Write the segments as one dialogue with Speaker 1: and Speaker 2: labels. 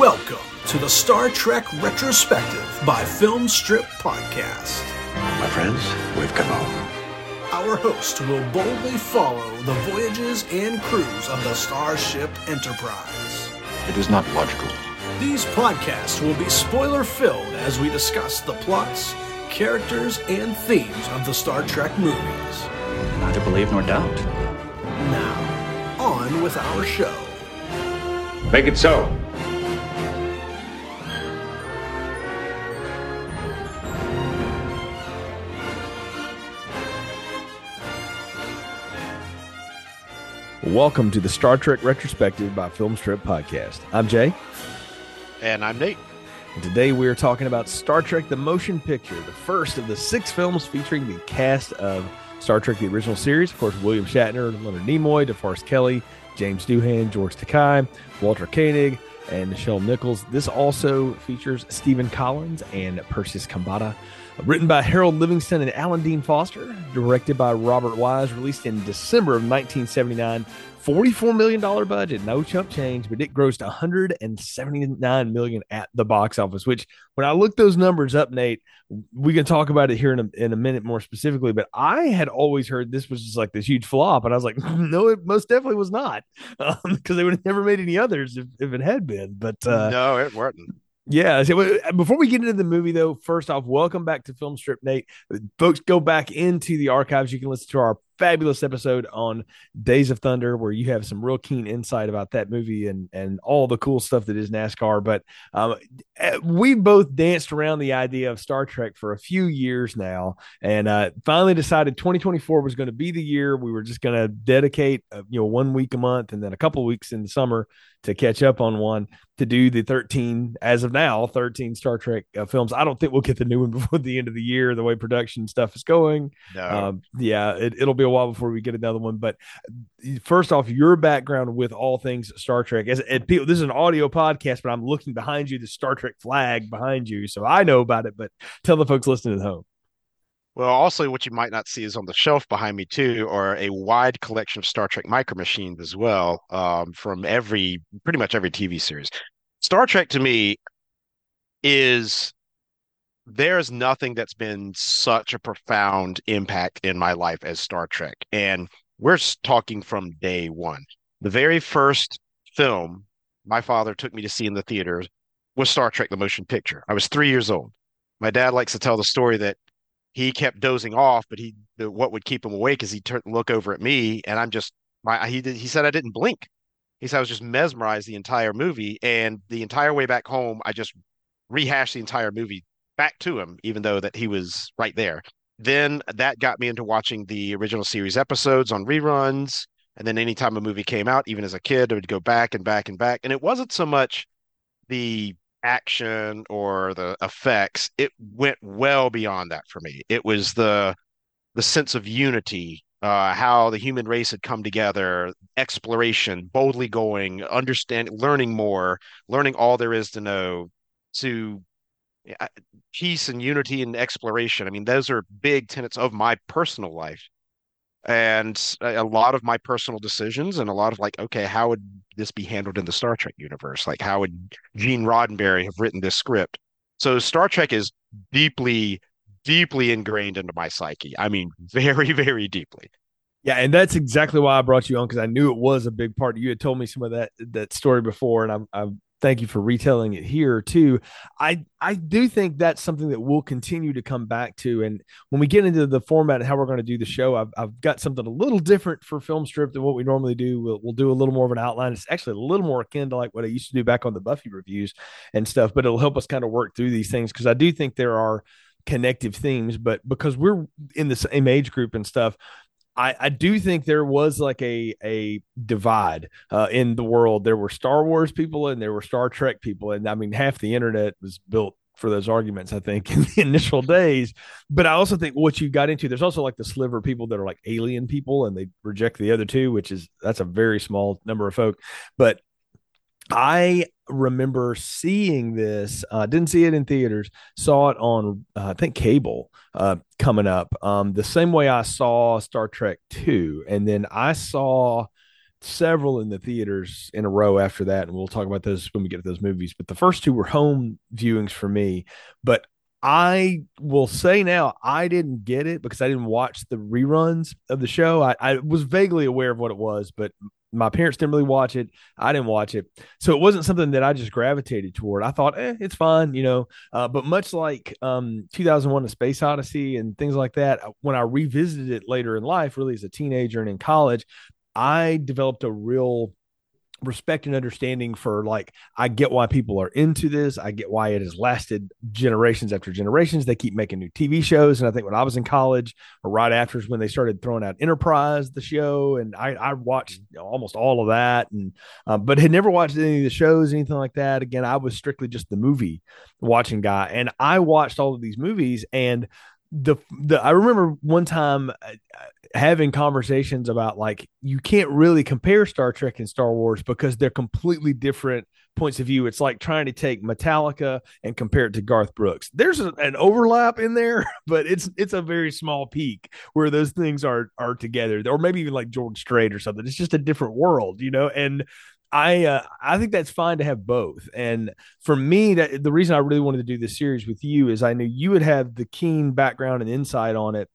Speaker 1: Welcome to the Star Trek Retrospective by Film Strip Podcast.
Speaker 2: My friends, we've come home.
Speaker 1: Our host will boldly follow the voyages and crews of the Starship Enterprise.
Speaker 2: It is not logical.
Speaker 1: These podcasts will be spoiler filled as we discuss the plots, characters, and themes of the Star Trek movies.
Speaker 3: Neither believe nor doubt.
Speaker 1: Now, on with our show.
Speaker 2: Make it so.
Speaker 4: Welcome to the Star Trek Retrospective by Filmstrip Podcast. I'm Jay.
Speaker 5: And I'm Nate.
Speaker 4: And today we are talking about Star Trek the Motion Picture, the first of the six films featuring the cast of Star Trek the original series. Of course, William Shatner, Leonard Nimoy, DeForest Kelley, James Doohan, George Takei, Walter Koenig, and Nichelle Nichols. This also features Stephen Collins and Persis Khambatta. Written by Harold Livingston and Alan Dean Foster, directed by Robert Wise, released in December of 1979. $44 million budget, no chump change, but it grossed 179 million at the box office. Which, when I looked those numbers up, Nate, we can talk about it here in a, in a minute more specifically. But I had always heard this was just like this huge flop, and I was like, no, it most definitely was not, because um, they would have never made any others if, if it had been. But uh,
Speaker 5: no, it wasn't.
Speaker 4: Yeah. So uh, before we get into the movie, though, first off, welcome back to Film Strip, Nate. Folks, go back into the archives. You can listen to our fabulous episode on Days of Thunder, where you have some real keen insight about that movie and and all the cool stuff that is NASCAR. But um, eh, we both danced around the idea of Star Trek for a few years now, and uh, finally decided 2024 was going to be the year we were just going to dedicate, uh, you know, one week a month and then a couple weeks in the summer to catch up on one to do the 13 as of now 13 star trek uh, films i don't think we'll get the new one before the end of the year the way production stuff is going
Speaker 5: no.
Speaker 4: Um, yeah it, will be a while before we get another one but first off your background with all things star trek as, as people this is an audio podcast but i'm looking behind you the star trek flag behind you so i know about it but tell the folks listening at home
Speaker 5: well, also what you might not see is on the shelf behind me too, are a wide collection of Star Trek micro machines as well, um, from every pretty much every TV series. Star Trek to me is there's nothing that's been such a profound impact in my life as Star Trek, and we're talking from day one. The very first film my father took me to see in the theaters was Star Trek: The Motion Picture. I was three years old. My dad likes to tell the story that he kept dozing off, but he what would keep him awake is he'd turn look over at me, and I'm just my he did he said I didn't blink. He said I was just mesmerized the entire movie, and the entire way back home, I just rehashed the entire movie back to him, even though that he was right there. Then that got me into watching the original series episodes on reruns. And then anytime a movie came out, even as a kid, I would go back and back and back. And it wasn't so much the action or the effects, it went well beyond that for me. It was the the sense of unity, uh, how the human race had come together, exploration, boldly going, understanding, learning more, learning all there is to know, to peace and unity and exploration. I mean, those are big tenets of my personal life. And a lot of my personal decisions and a lot of like okay how would this be handled in the star trek universe? Like how would gene roddenberry have written this script? So star trek is deeply deeply ingrained into my psyche. I mean very very deeply.
Speaker 4: Yeah, and that's exactly why I brought you on because I knew it was a big part. You had told me some of that that story before, and I'm I'm thank you for retelling it here too. I I do think that's something that we'll continue to come back to. And when we get into the format and how we're going to do the show, I've, I've got something a little different for film strip than what we normally do. We'll, we'll do a little more of an outline. It's actually a little more akin to like what I used to do back on the Buffy reviews and stuff, but it'll help us kind of work through these things because I do think there are connective themes, but because we're in the same age group and stuff, I, I do think there was like a a divide uh, in the world. There were Star Wars people and there were Star Trek people, and I mean half the internet was built for those arguments. I think in the initial days, but I also think what you got into there's also like the sliver of people that are like alien people and they reject the other two, which is that's a very small number of folk. But I remember seeing this. Uh, didn't see it in theaters. Saw it on uh, I think cable uh, coming up. Um, the same way I saw Star Trek two, and then I saw several in the theaters in a row after that, and we'll talk about those when we get to those movies. But the first two were home viewings for me. But I will say now, I didn't get it because I didn't watch the reruns of the show. I, I was vaguely aware of what it was, but my parents didn't really watch it. I didn't watch it. So it wasn't something that I just gravitated toward. I thought, eh, it's fine, you know. Uh, but much like um, 2001 A Space Odyssey and things like that, uh, when I revisited it later in life, really as a teenager and in college, I developed a real respect and understanding for like I get why people are into this. I get why it has lasted generations after generations. They keep making new TV shows, and I think when I was in college or right after is when they started throwing out Enterprise, the show, and I, I watched you know, almost all of that, and um, but had never watched any of the shows, anything like that. Again, I was strictly just the movie watching guy, and I watched all of these movies and the the I remember one time uh, having conversations about like you can't really compare Star Trek and Star Wars because they're completely different points of view. It's like trying to take Metallica and compare it to Garth Brooks. There's a, an overlap in there, but it's it's a very small peak where those things are are together, or maybe even like George Strait or something. It's just a different world, you know. And I uh, I think that's fine to have both. And for me, that the reason I really wanted to do this series with you is I knew you would have the keen background and insight on it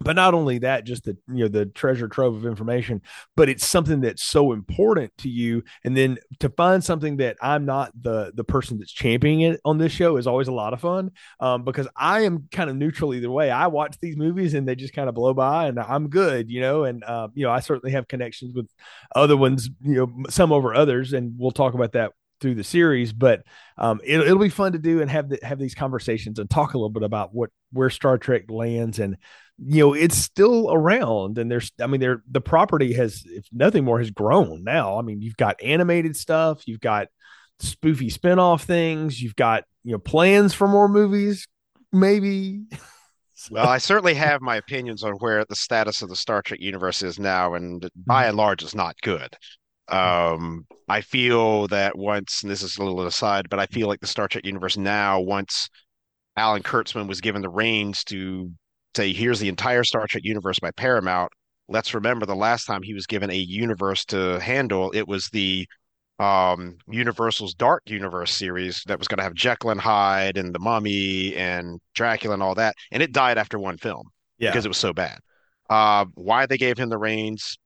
Speaker 4: but not only that just the you know the treasure trove of information but it's something that's so important to you. And then to find something that i'm not the the person that's championing it on this show is always a lot of fun um, because i am kind of neutral either way. I watch these movies and they just kind of blow by and i'm good you know and uh, you know i certainly have connections with other ones you know some over others and we'll talk about that through the series, but um, it, will be fun to do and have the, have these conversations and talk a little bit about what where Star Trek lands and you know it's still around and there's i mean there the property has if nothing more has grown now. I mean you've got animated stuff you've got spoofy spin-off things you've got you know plans for more movies maybe.
Speaker 5: Well i certainly have my opinions on where the status of the star trek universe is now and by and large is not good um i feel that once and this is a little aside but i feel like the star trek universe now once alan kurtzman was given the reins to say, here's the entire Star Trek universe by Paramount. Let's remember the last time he was given a universe to handle, it was the um, Universal's Dark Universe series that was going to have Jekyll and Hyde and the Mummy and Dracula and all that, and it died after one film yeah. because it was so bad. Uh, why they gave him the reins?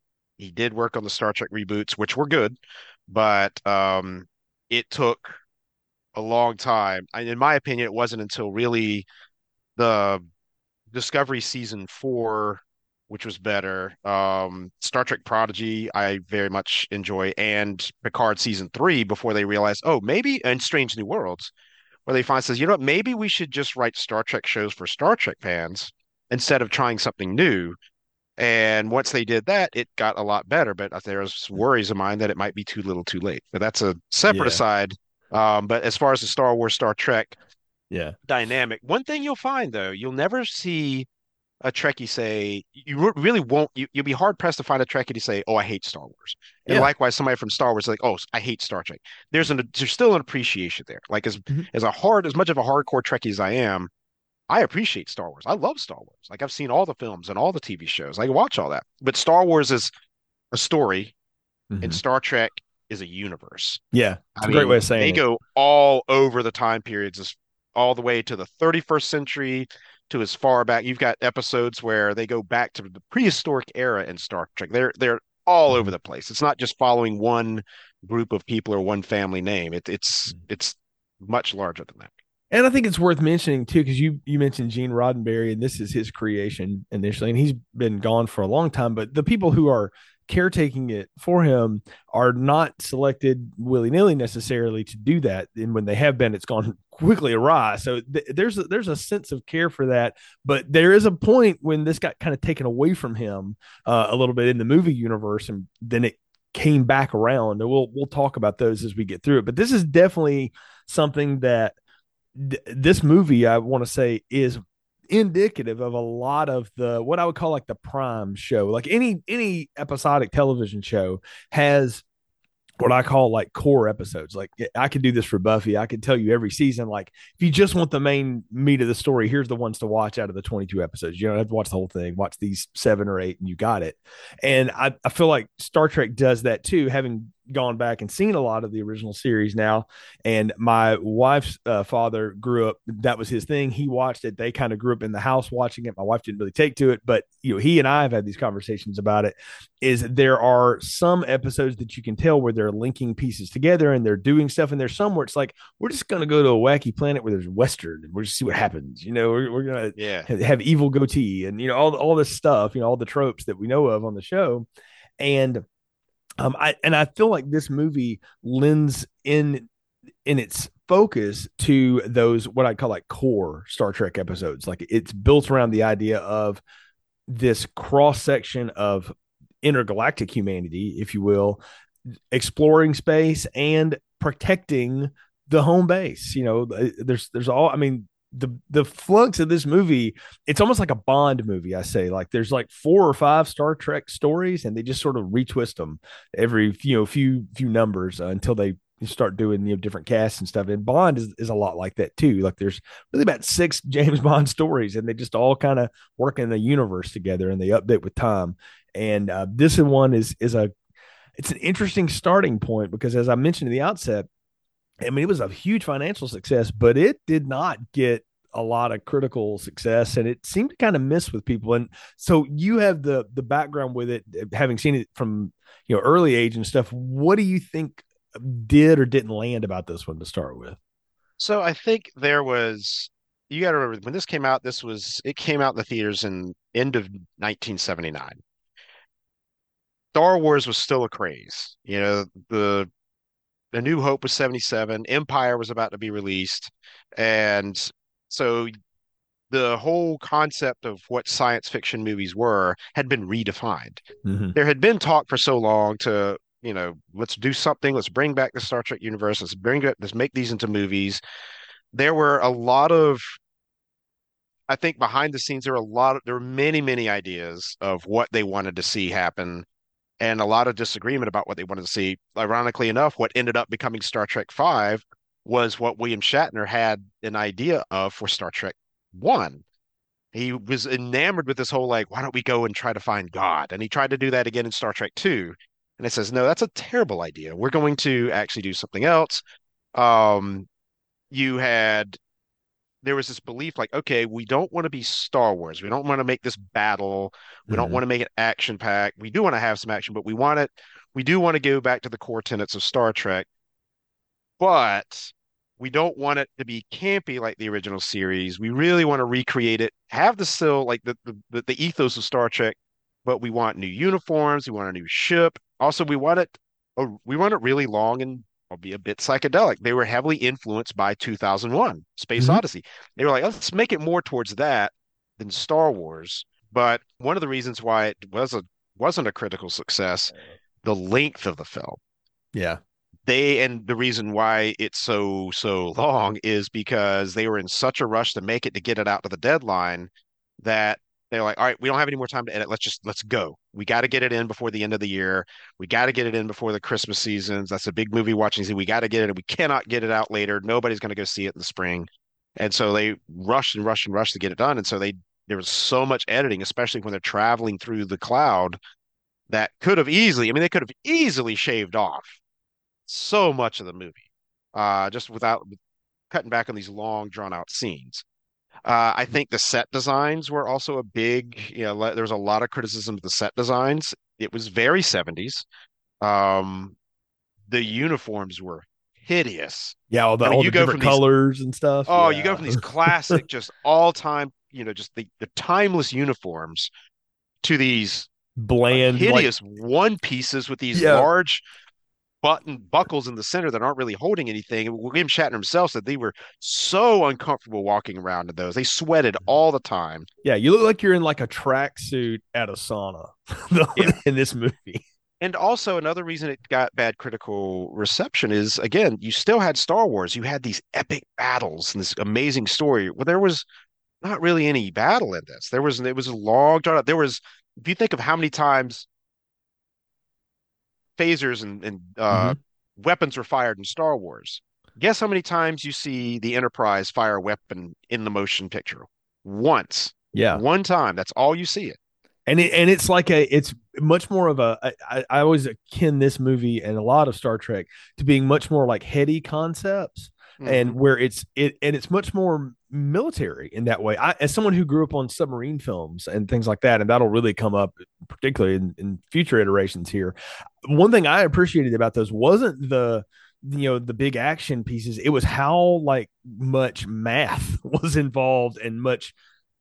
Speaker 5: He did work on the Star Trek reboots, which were good, but um, it took a long time. And in my opinion, it wasn't until really the Discovery season four, which was better. Um, Star Trek Prodigy, I very much enjoy, and Picard season three before they realize, oh, maybe and Strange New Worlds, where they find says, you know what, maybe we should just write Star Trek shows for Star Trek fans instead of trying something new. And once they did that, it got a lot better. But there's worries of mine that it might be too little, too late. But that's a separate yeah. aside. Um, but as far as the Star Wars, Star Trek,
Speaker 4: yeah
Speaker 5: dynamic. One thing you'll find though, you'll never see a Trekkie say you really won't. You, will be hard pressed to find a Trekkie to say, "Oh, I hate Star Wars." And yeah. likewise, somebody from Star Wars is like, "Oh, I hate Star Trek." There's an there's still an appreciation there. Like as mm-hmm. as a hard as much of a hardcore Trekkie as I am, I appreciate Star Wars. I love Star Wars. Like I've seen all the films and all the TV shows. I watch all that. But Star Wars is a story, mm-hmm. and Star Trek is a universe.
Speaker 4: Yeah, it's I a mean, great way of saying it.
Speaker 5: they
Speaker 4: it.
Speaker 5: go all over the time periods all the way to the 31st century to as far back. You've got episodes where they go back to the prehistoric era in Star Trek. They're they're all over mm-hmm. the place. It's not just following one group of people or one family name. It, it's mm-hmm. it's much larger than that.
Speaker 4: And I think it's worth mentioning too, because you you mentioned Gene Roddenberry, and this is his creation initially, and he's been gone for a long time. But the people who are caretaking it for him are not selected willy nilly necessarily to do that. And when they have been, it's gone quickly awry. So th- there's a, there's a sense of care for that. But there is a point when this got kind of taken away from him uh, a little bit in the movie universe, and then it came back around. And we'll we'll talk about those as we get through it. But this is definitely something that th- this movie I want to say is indicative of a lot of the what I would call like the prime show. Like any any episodic television show has what I call like core episodes. Like I could do this for Buffy. I could tell you every season, like if you just want the main meat of the story, here's the ones to watch out of the 22 episodes. You don't have to watch the whole thing, watch these seven or eight and you got it. And I, I feel like Star Trek does that too, having gone back and seen a lot of the original series now. And my wife's uh, father grew up, that was his thing. He watched it. They kind of grew up in the house watching it. My wife didn't really take to it, but you know, he and I have had these conversations about it. Is there are some episodes that you can tell where they're linking pieces together and they're doing stuff, and there's some where it's like, we're just going to go to a wacky planet where there's Western and we're just see what happens. You know, we're, we're going to
Speaker 5: Yeah.
Speaker 4: have, have evil goatee and, you know, all, all this stuff, you know, all the tropes that we know of on the show. And um, I and I feel like this movie lends in in its focus to those what I call like core Star Trek episodes. Like it's built around the idea of this cross section of intergalactic humanity, if you will, exploring space and protecting the home base. You know, there's there's all I mean the the flux of this movie it's almost like a bond movie i say. Like there's like four or five star trek stories and they just sort of retwist them every you know few few numbers uh, until they start doing you know different casts and stuff. And bond is, is a lot like that too. Like there's really about six james bond stories and they just all kind of work in the universe together and they update with time. And uh, this one is is a it's an interesting starting point because as i mentioned at the outset I mean, it was a huge financial success, but it did not get a lot of critical success and it seemed to kind of miss with people. And so you have the the background with it, eh, having seen it from you know early age and stuff. What do you think did or didn't land about this one to start with?
Speaker 5: So I think there was you got to remember when this came out, this was it came out in the theaters in end of 1979. Star Wars was still a craze. You know, the the New Hope was 77, Empire was about to be released, and so the whole concept of what science fiction movies were had been redefined.
Speaker 4: Mm-hmm.
Speaker 5: There had been talk for so long to, you know, let's do something, let's bring back the Star Trek universe, let's bring it, let's make these into movies. There were a lot of I think behind the scenes there were a lot of there were many, many ideas of what they wanted to see happen and a lot of disagreement about what they wanted to see. Ironically enough, what ended up becoming Star Trek Five was what William Shatner had an idea of for Star Trek One. He was enamored with this whole like, why don't we go and try to find God? And he tried to do that again in Star Trek Two. And it says, no, that's a terrible idea. We're going to actually do something else. Um, you had there was this belief like, okay, we don't want to be Star Wars. We don't want to make this battle. We don't
Speaker 4: Mhm.
Speaker 5: want to make it action packed. We do want to have some action, but we want it. We do want to go back to the core tenets of Star Trek, but we don't want it to be campy like the original series. We really want to recreate it, have the still like the the, the ethos of Star Trek, but we want new uniforms. We want a new ship. Also, we want it. Oh, we want it really long and be a bit psychedelic. They were heavily influenced by 2001 Space
Speaker 4: Mhm.
Speaker 5: Odyssey. They were like, let's make it more towards that than Star Wars. But one of the reasons why it was a wasn't a critical success, the length of the film.
Speaker 4: Yeah.
Speaker 5: They and the reason why it's so so long is because they were in such a rush to make it to get it out to the deadline that they're like, all right, we don't have any more time to edit. Let's just let's go. We got to get it in before the end of the year. We got to get it in before the Christmas seasons. That's a big movie watching season. We got to get it. We cannot get it out later. Nobody's going to go see it in the spring. And so they rushed and rushed and rushed to get it done. And so they there was so much editing, especially when they're traveling through the cloud, that could have easily, I mean, they could have easily shaved off so much of the movie, uh, just without cutting back on these long, drawn out scenes. Uh, I think the set designs were also a big, you know, there was a lot of criticism of the set designs. It was very 70s. Um, the uniforms were hideous.
Speaker 4: Yeah. All the,
Speaker 5: I mean,
Speaker 4: all
Speaker 5: you
Speaker 4: the
Speaker 5: go
Speaker 4: different
Speaker 5: from these-
Speaker 4: colors and stuff.
Speaker 5: Oh,
Speaker 4: yeah.
Speaker 5: you go from these classic, just all time, you know, just the, the timeless uniforms to these
Speaker 4: bland, like-
Speaker 5: hideous one pieces with these
Speaker 4: Yeah.
Speaker 5: large button buckles in the center that aren't really holding anything. And William Shatner himself said they were so uncomfortable walking around in those. They sweated mm-hmm. all the time.
Speaker 4: yeah. You look like you're in like a tracksuit at a sauna
Speaker 5: Yeah.
Speaker 4: in this movie.
Speaker 5: And also another reason it got bad critical reception is again, you still had Star Wars. You had these epic battles and this amazing story. Well, there was not really any battle in this. There was it was a long drawn out. There was if you think of how many times phasers and, and uh weapons were fired in Star Wars. Guess how many times you see the Enterprise fire a weapon in the motion picture? Once.
Speaker 4: Yeah.
Speaker 5: One time. That's all you see it.
Speaker 4: And it, and it's like a it's much more of a I, I always akin this movie and a lot of Star Trek to being much more like heady concepts and
Speaker 5: Mhm.
Speaker 4: where it's it and it's much more military in that way. I, as someone who grew up on submarine films and things like that, and that'll really come up particularly in, in future iterations here. One thing I appreciated about those wasn't the you know the big action pieces; it was how like much math was involved and much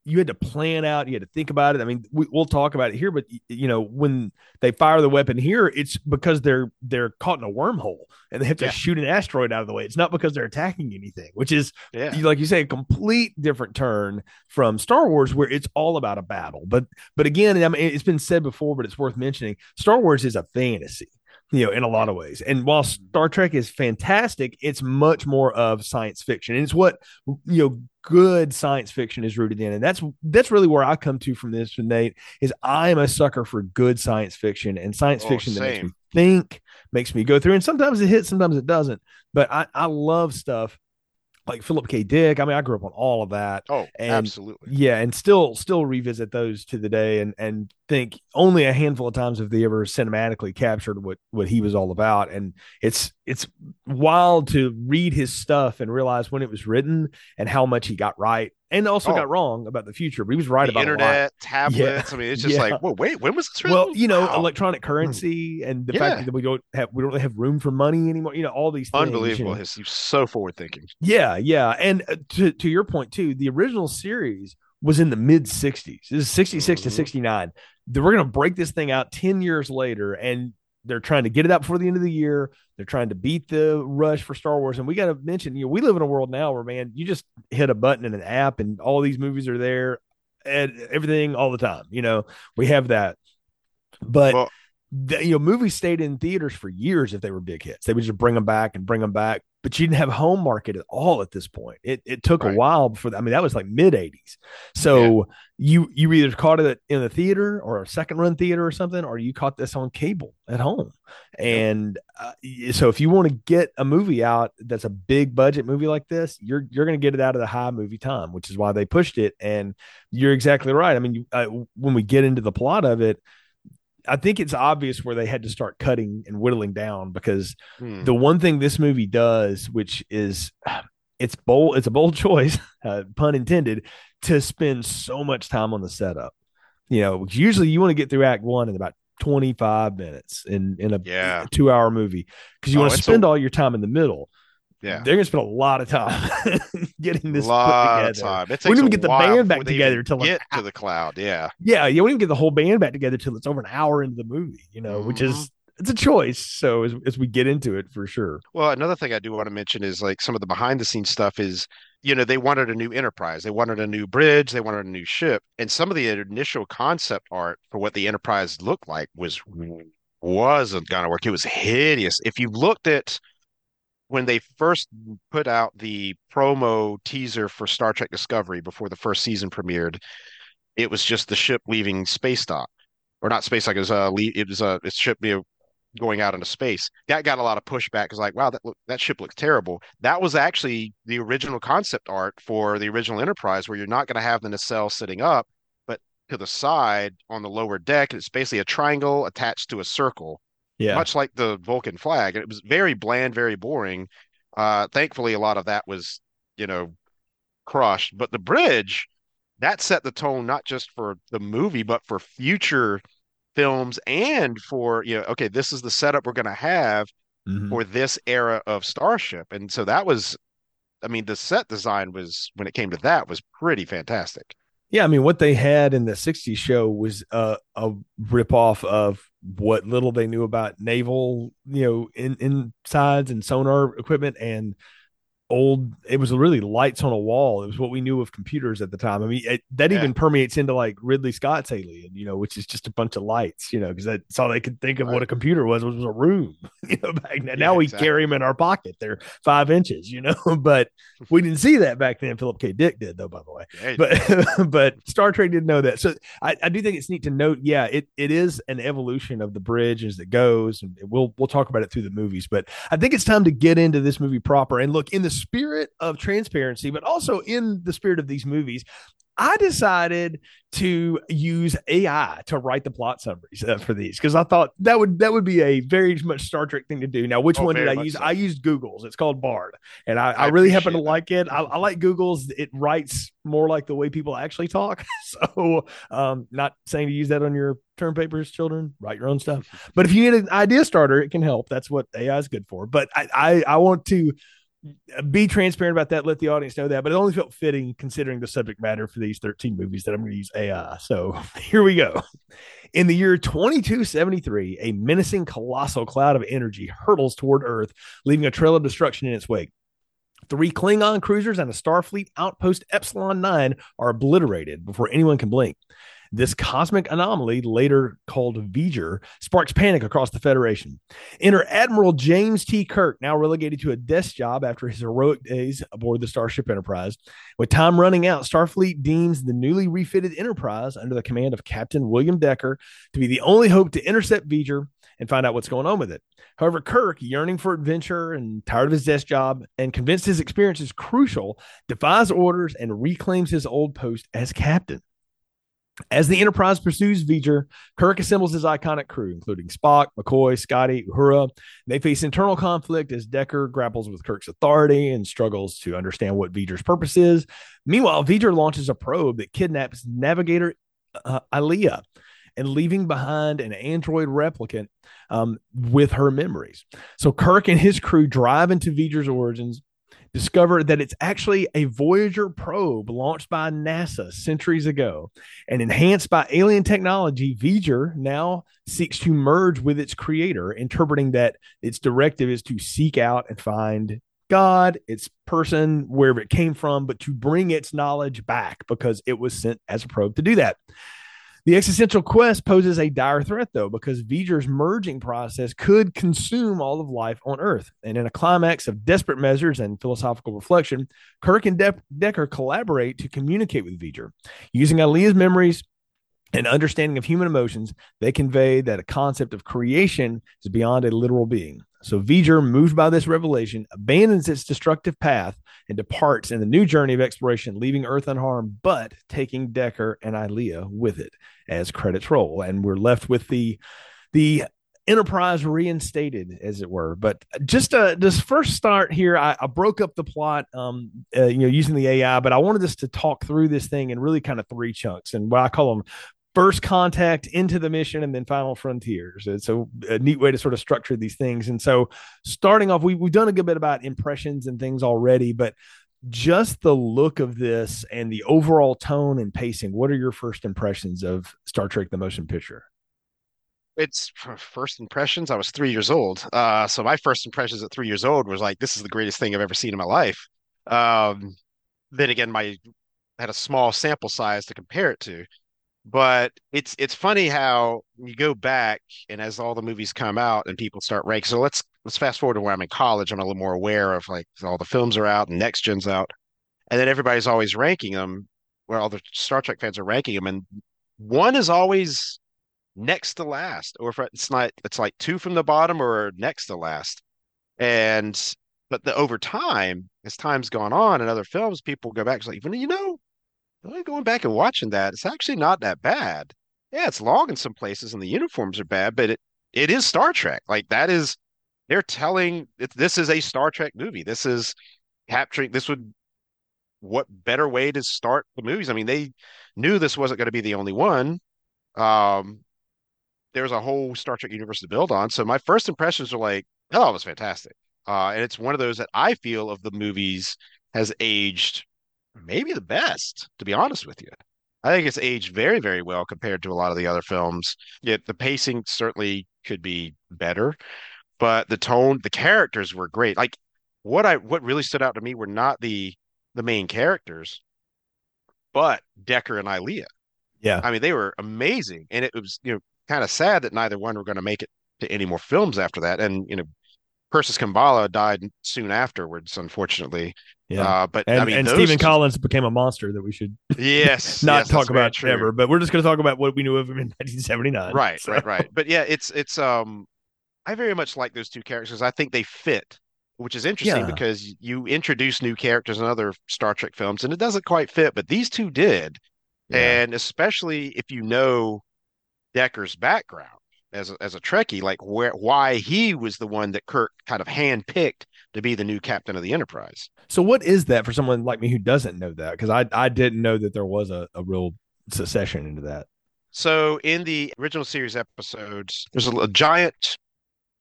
Speaker 4: you had to plan out you had to think about it i mean we, we'll talk about it here but you know when they fire the weapon here it's because they're they're caught in a wormhole and they have to
Speaker 5: Yeah.
Speaker 4: shoot an asteroid out of the way it's not because they're attacking anything which is
Speaker 5: Yeah.
Speaker 4: like you say a complete different turn from star wars where it's all about a battle but but again I mean, it's been said before but it's worth mentioning star wars is a fantasy you know in a lot of ways. And while mm-hmm. star trek is fantastic it's much more of science fiction. And it's what you know good science fiction is rooted in. And that's that's really where i come to from this with nate is i'm a sucker for good science fiction. And science
Speaker 5: Oh,
Speaker 4: fiction that makes me think makes me go through. And sometimes it hits sometimes it doesn't. But i i love stuff like philip k. Dick. I mean i grew up on all of that.
Speaker 5: Oh,
Speaker 4: And-
Speaker 5: absolutely.
Speaker 4: yeah and still still revisit those to the day and and think only a handful of times have they ever cinematically captured what what he was all about. And it's it's wild to read his stuff and realize when it was written and how much he got right and also
Speaker 5: Oh.
Speaker 4: got wrong about the future but he was right
Speaker 5: the
Speaker 4: about
Speaker 5: internet, tablets. I mean, it's just
Speaker 4: Yeah.
Speaker 5: like, whoa, wait, when was this written?
Speaker 4: well you know
Speaker 5: Wow.
Speaker 4: electronic currency and the
Speaker 5: Yeah.
Speaker 4: fact that we don't have we don't really have room for money anymore you know all these things you
Speaker 5: unbelievable.
Speaker 4: know.
Speaker 5: He's, so forward thinking.
Speaker 4: Yeah, yeah. And uh, to to your point too, the original series was in the mid 60s. This is 66 to
Speaker 5: Mhm.
Speaker 4: 69. We're going to break this thing out 10 years later and they're trying to get it out before the end of the year. They're trying to beat the rush for Star Wars. And we got to mention, you know, we live in a world now where, man, you just hit a button in an app and all these movies are there and everything all the time. You know, we have that. But
Speaker 5: Well-
Speaker 4: the, you know, movies stayed in theaters for years if they were big hits. They would just bring them back and bring them back, but you didn't have home market at all at this point. It it took a while before. I mean, that was like mid '80s. So you you either caught it in the theater or a second run theater or something, or you caught this on cable at home. And uh, so if you want to get a movie out that's a big budget movie like this, you're you're going to get it out of the high movie time, which is why they pushed it. And you're exactly right. I mean, you, uh, when we get into the plot of it. I think it's obvious where they had to start cutting and whittling down because
Speaker 5: Hmm.
Speaker 4: the one thing this movie does, which is it's bold, it's a bold choice, uh, pun intended, to spend so much time on the setup. You know, usually you want to get through Act One in about 25 minutes in in a
Speaker 5: Yeah.
Speaker 4: two hour movie because you
Speaker 5: Oh,
Speaker 4: want to spend
Speaker 5: a-
Speaker 4: all your time in the middle.
Speaker 5: Yeah.
Speaker 4: They're gonna spend a lot of time getting this
Speaker 5: lot
Speaker 4: put
Speaker 5: of time. It
Speaker 4: We
Speaker 5: takes
Speaker 4: didn't even get the band back together
Speaker 5: even
Speaker 4: till like
Speaker 5: get to the cloud. Yeah.
Speaker 4: yeah, you don't even get the whole band back together till it's over an hour into the movie, you know, which is mm-hmm. it's a choice. So as, as we get into it for sure.
Speaker 5: Well, another thing I do want to mention is like some of the behind the scenes stuff is, you know, they wanted a new Enterprise, they wanted a new bridge, they wanted a new ship, and some of the initial concept art for what the Enterprise looked like was wasn't gonna work. It was hideous. If you looked at when they first put out the promo teaser for Star Trek Discovery before the first season premiered, it was just the ship leaving space dock, or not space dock. It was uh, a it was a it's ship you going out into space. That got a lot of pushback. Because like, wow, that look, that ship looks terrible. That was actually the original concept art for the original Enterprise, where you're not going to have the nacelle sitting up, but to the side on the lower deck, it's basically a triangle attached to a circle
Speaker 4: Yeah.
Speaker 5: much like the Vulcan flag. And it was very bland, very boring. Uh, thankfully, a lot of that was, you know, crushed. But the bridge, that set the tone not just for the movie, but for future films and for, you know, okay, this is the setup we're going to have
Speaker 4: Mhm.
Speaker 5: for this era of Starship. And so that was, I mean, the set design was, when it came to that, was pretty fantastic.
Speaker 4: Yeah, I mean, what they had in the '60s show was uh, a ripoff of what little they knew about naval, you know, in insides and sonar equipment and old it was really lights on a wall it was what we knew of computers at the time i mean it, that
Speaker 5: Yeah.
Speaker 4: even permeates into like ridley scott's alien you know which is just a bunch of lights you know because that's all they could think of what a computer was was a room you know back then
Speaker 5: Yeah,
Speaker 4: now we
Speaker 5: exactly.
Speaker 4: carry them in our pocket they're five inches you know but we didn't see that back then philip k dick did though by the way
Speaker 5: Yeah,
Speaker 4: but but Star Trek didn't know that. So I, I do think it's neat to note. Yeah, it it is an evolution of the bridge as it goes, and we'll we'll talk about it through the movies. But I think it's time to get into this movie proper and look in the spirit of transparency, but also in the spirit of these movies. I decided to use AI to write the plot summaries uh, for these because I thought that would that would be a very much Star Trek thing to do. Now, which
Speaker 5: Oh,
Speaker 4: one did I use?
Speaker 5: so.
Speaker 4: I used Google's. It's called Bard, and I, I,
Speaker 5: I
Speaker 4: really happen to
Speaker 5: that.
Speaker 4: like it. I, I like Google's. It writes more like the way people actually talk. So, um, not saying to use that on your term papers, children. Write your own stuff. But if you need an idea starter, it can help. That's what AI is good for. But I, I, I want to be transparent about that. Let the audience know that. But it only felt fitting considering the subject matter for these 13 movies that I'm going to use AI. So here we go. In the year 2273, a menacing colossal cloud of energy hurtles toward Earth, leaving a trail of destruction in its wake. Three Klingon cruisers and a Starfleet outpost Epsilon 9 are obliterated before anyone can blink. This cosmic anomaly, later called V'ger, sparks panic across the Federation. Enter Admiral James T. Kirk, now relegated to a desk job after his heroic days aboard the Starship Enterprise. With time running out, Starfleet deems the newly refitted Enterprise, under the command of Captain William Decker, to be the only hope to intercept V'ger and find out what's going on with it. However, Kirk, yearning for adventure and tired of his desk job and convinced his experience is crucial, defies orders and reclaims his old post as captain. As the Enterprise pursues V'ger, Kirk assembles his iconic crew, including Spock, McCoy, Scotty, Uhura. They face internal conflict as Decker grapples with Kirk's authority and struggles to understand what V'ger's purpose is. Meanwhile, V'ger launches a probe that kidnaps navigator uh, Ilia and leaving behind an android replicant um, with her memories. So Kirk and his crew drive into V'ger's origins, discover that it's actually a Voyager probe launched by NASA centuries ago and enhanced by alien technology. V'ger now seeks to merge with its creator, interpreting that its directive is to seek out and find God, its person, wherever it came from, but to bring its knowledge back because it was sent as a probe to do that. The existential quest poses a dire threat, though, because V'ger's merging process could consume all of life on Earth. And in a climax of desperate measures and philosophical reflection, Kirk and De- Decker collaborate to communicate with V'ger. Using Ilia's memories and understanding of human emotions, they convey that a concept of creation is beyond a literal being. So V'ger, moved by this revelation, abandons its destructive path and departs in the new journey of exploration, leaving Earth unharmed, but taking Decker and Ilia with it as credits roll. And we're left with the the Enterprise reinstated, as it were. But just uh, this first start here, I, I broke up the plot, um, uh, you know, using the AI. But I wanted us to talk through this thing in really kind of three chunks, and what I call them first contact into the mission and then final frontiers. It's a, a, neat way to sort of structure these things. And so starting off we, we've done a good bit about impressions and things already but just the look of this and the overall tone and pacing what are your first impressions of star trek the motion picture?
Speaker 5: It's first impressions i was three years old. Uh, so my first impressions at three years old was like this is the greatest thing i've ever seen in my life. Um, then again my I had a small sample size to compare it to but it's it's funny how you go back and as all the movies come out and people start ranking. So let's let's fast forward to where I'm in college. I'm a little more aware of like all the films are out and next gen's out, and then everybody's always ranking them. Where all the Star Trek fans are ranking them, and one is always next to last, or if it's not, it's like two from the bottom or next to last. And but the over time, as time's gone on and other films, people go back and like, you know, going back and watching that, it's actually not that bad. Yeah, it's long in some places and the uniforms are bad, but it it is Star Trek. Like that is they're telling this is a Star Trek movie. This is capturing this would what better way to start the movies? I mean, they knew this wasn't going to be the only one. Um there's a whole Star Trek universe to build on. So my first impressions are like, oh, it was fantastic. Uh, and it's one of those that I feel of the movies has aged maybe the best, to be honest with you. I think it's aged very, very well compared to a lot of the other films. Yet the pacing certainly could be better, but the tone, the characters were great. Like what I what really stood out to me were not the the main characters, but Decker and Ilia.
Speaker 4: Yeah.
Speaker 5: I mean, they were amazing, and it was you know kind of sad that neither one were going to make it to any more films after that. And you know, Persis Khambatta died soon afterwards, unfortunately.
Speaker 4: Yeah.
Speaker 5: Uh, but
Speaker 4: and,
Speaker 5: I mean,
Speaker 4: and
Speaker 5: those
Speaker 4: Stephen
Speaker 5: two-
Speaker 4: Collins became a monster that we should
Speaker 5: yes,
Speaker 4: not
Speaker 5: yes,
Speaker 4: talk about ever. But we're just going to talk about what we knew of him in 1979.
Speaker 5: Right,
Speaker 4: So-
Speaker 5: right, right. But yeah, it's it's um, I very much like those two characters. I think they fit, which is interesting
Speaker 4: Yeah.
Speaker 5: because you introduce new characters in other Star Trek films, and it doesn't quite fit, but these two did.
Speaker 4: Yeah.
Speaker 5: And especially if you know Decker's background as a, as a Trekkie, like where why he was the one that Kirk kind of handpicked to be the new captain of the Enterprise.
Speaker 4: So what is that for someone like me who doesn't know that? Because I I didn't know that there was a, a real secession into that.
Speaker 5: So in the original series episodes, there's a, a giant,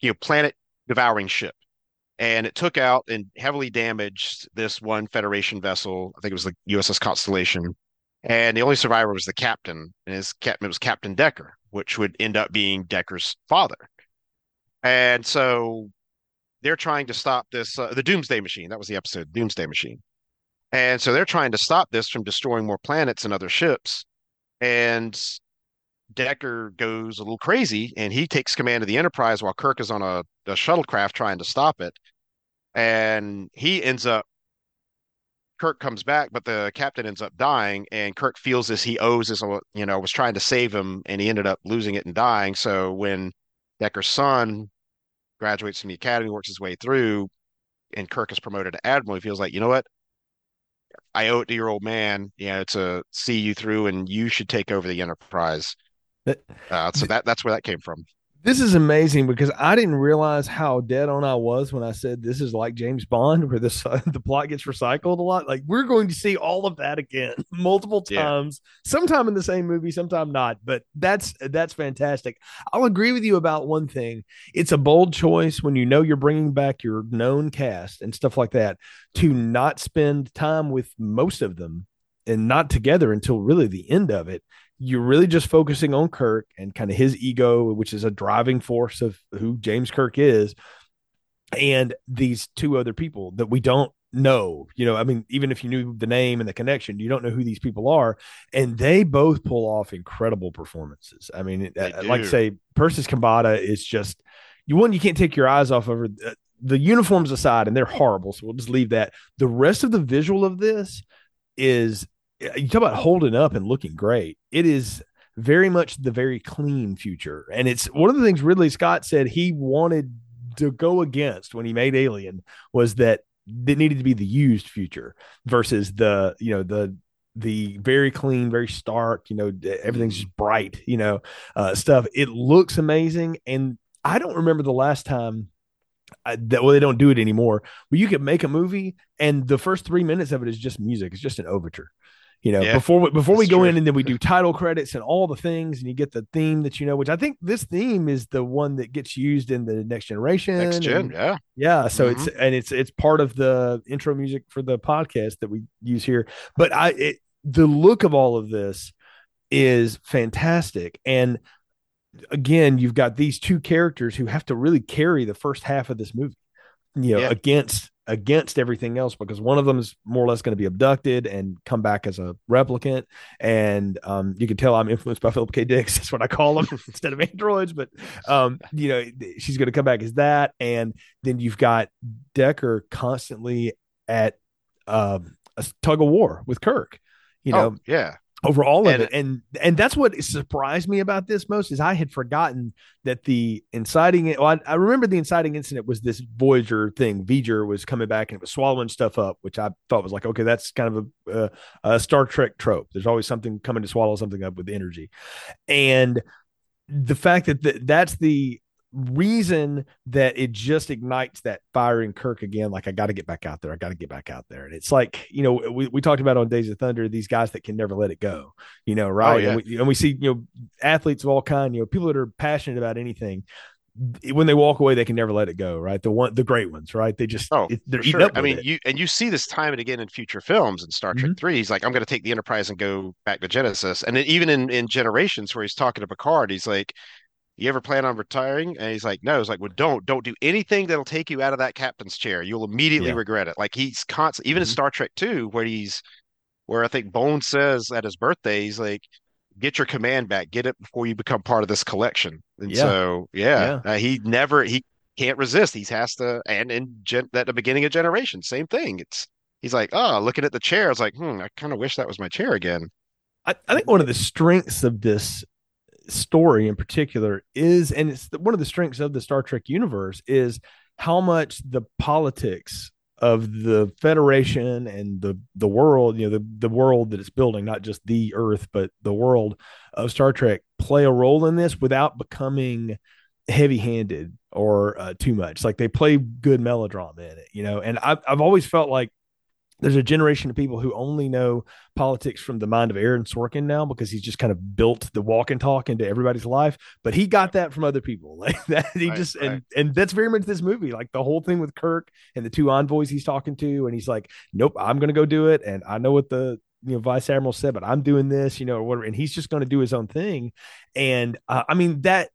Speaker 5: you know, planet devouring ship, and it took out and heavily damaged this one Federation vessel. I think it was the USS Constellation, and the only survivor was the captain, and his captain it was Captain Decker, which would end up being Decker's father. And so they're trying to stop this, uh, the Doomsday Machine. That was the episode, Doomsday Machine. And so they're trying to stop this from destroying more planets and other ships. And Decker goes a little crazy and he takes command of the Enterprise while Kirk is on a, a shuttlecraft trying to stop it. And he ends up, Kirk comes back, but the captain ends up dying. And Kirk feels as he owes as, you know, was trying to save him and he ended up losing it and dying. So when Decker's son graduates from the academy, works his way through, and Kirk is promoted to admiral, he feels like, you know what? I owe it to your old man, you know, to see you through, and you should take over the Enterprise. Uh, so that that's where that came from.
Speaker 4: This is amazing because I didn't realize how dead on I was when I said this is like James Bond, where this the plot gets recycled a lot. Like we're going to see all of that again multiple
Speaker 5: Yeah.
Speaker 4: times, sometime in the same movie, sometime not. But that's that's fantastic. I'll agree with you about one thing. It's a bold choice when you know you're bringing back your known cast and stuff like that to not spend time with most of them and not together until really the end of it you're really just focusing on Kirk and kind of his ego, which is a driving force of who James Kirk is, and these two other people that we don't know. You know, I mean, even if you knew the name and the connection, you don't know who these people are, and they both pull off incredible performances. I mean, like I
Speaker 5: do.
Speaker 4: say, Persis Khambatta is just you one you can't take your eyes off of her. The uniforms aside, and they're horrible, so we'll just leave that. The rest of the visual of this is you talk about holding up and looking great. It is very much the very clean future. And it's one of the things Ridley Scott said he wanted to go against when he made Alien was that it needed to be the used future versus the, you know, the the very clean, very stark, you know, everything's just bright, you know, uh, stuff. It looks amazing. And I don't remember the last time I, that well, they don't do it anymore. But you could make a movie, and the first three minutes of it is just music. It's just an overture. You know,
Speaker 5: Yeah,
Speaker 4: before we, before we go
Speaker 5: true.
Speaker 4: in, and then we do title credits and all the things, and you get the theme that you know. Which I think this theme is the one that gets used in the next generation.
Speaker 5: Next gen,
Speaker 4: and-
Speaker 5: yeah.
Speaker 4: yeah, so
Speaker 5: Mm-hmm.
Speaker 4: it's and it's it's part of the intro music for the podcast that we use here. But I it, the look of all of this is fantastic and again, you've got these two characters who have to really carry the first half of this movie. You know,
Speaker 5: Yeah.
Speaker 4: against against everything else because one of them is more or less going to be abducted and come back as a replicant. And um, you can tell i'm influenced by philip k. Dick's that's what i call them instead of androids but um, you know she's going to come back as that. And then you've got decker constantly at um, a tug of war with kirk you know?
Speaker 5: oh, yeah.
Speaker 4: Over all of
Speaker 5: And-
Speaker 4: it. And and that's what surprised me about this most is i had forgotten that the inciting well, I, I remember the inciting incident was this voyager thing. V'ger was coming back and it was swallowing stuff up which i thought was like okay that's kind of a, a, a star trek trope. There's always something coming to swallow something up with energy. And the fact that th- that's the reason that it just ignites that fire in Kirk again. Like, I got to get back out there. I got to get back out there. And it's like, you know, we, we talked about on Days of Thunder, these guys that can never let it go, you know, right?
Speaker 5: yeah.
Speaker 4: and, we, and we see, you know, athletes of all kind, you know, people that are passionate about anything. When they walk away, they can never let it go, right? The one, the great ones, right? They just,
Speaker 5: Oh,
Speaker 4: it, they're
Speaker 5: sure. I mean,
Speaker 4: it.
Speaker 5: you and you see this time and again in future films in Star Trek
Speaker 4: Mhm.
Speaker 5: Three. He's like, I'm going to take the Enterprise and go back to Genesis, and then even in in Generations, where he's talking to Picard, he's like, you ever plan on retiring? And he's like, no. It's like, well, don't, don't do anything that'll take you out of that captain's chair. You'll immediately
Speaker 4: Yeah.
Speaker 5: regret it. Like he's constant, even in
Speaker 4: Mhm.
Speaker 5: Star Trek 2, where he's, where I think Bones says at his birthday, he's like, get your command back, get it before you become part of this collection. And
Speaker 4: Yeah.
Speaker 5: so, yeah, uh, he never, he can't resist. He has to, and in gen, at the beginning of Generation, same thing. It's, he's like, oh, looking at the chair, it's like, hmm, I kind of wish that was my chair again.
Speaker 4: I, I think one of the strengths of this story in particular is, and it's one of the strengths of the Star Trek universe is how much the politics of the Federation and the the world, you know, the the world that it's building, not just the Earth, but the world of Star Trek, play a role in this without becoming heavy-handed or uh, too much. Like they play good melodrama in it, you know. And I've I've always felt like there's a generation of people who only know politics from the mind of Aaron Sorkin now because he's just kind of built the walk and talk into everybody's life. But he got that from other people, like that. He
Speaker 5: Right,
Speaker 4: just
Speaker 5: right.
Speaker 4: and and that's very much this movie, like the whole thing with Kirk and the two envoys he's talking to, and he's like, "Nope, I'm going to go do it," and I know what the you know vice admiral said, but I'm doing this, you know, or whatever, and he's just going to do his own thing. And uh, I mean that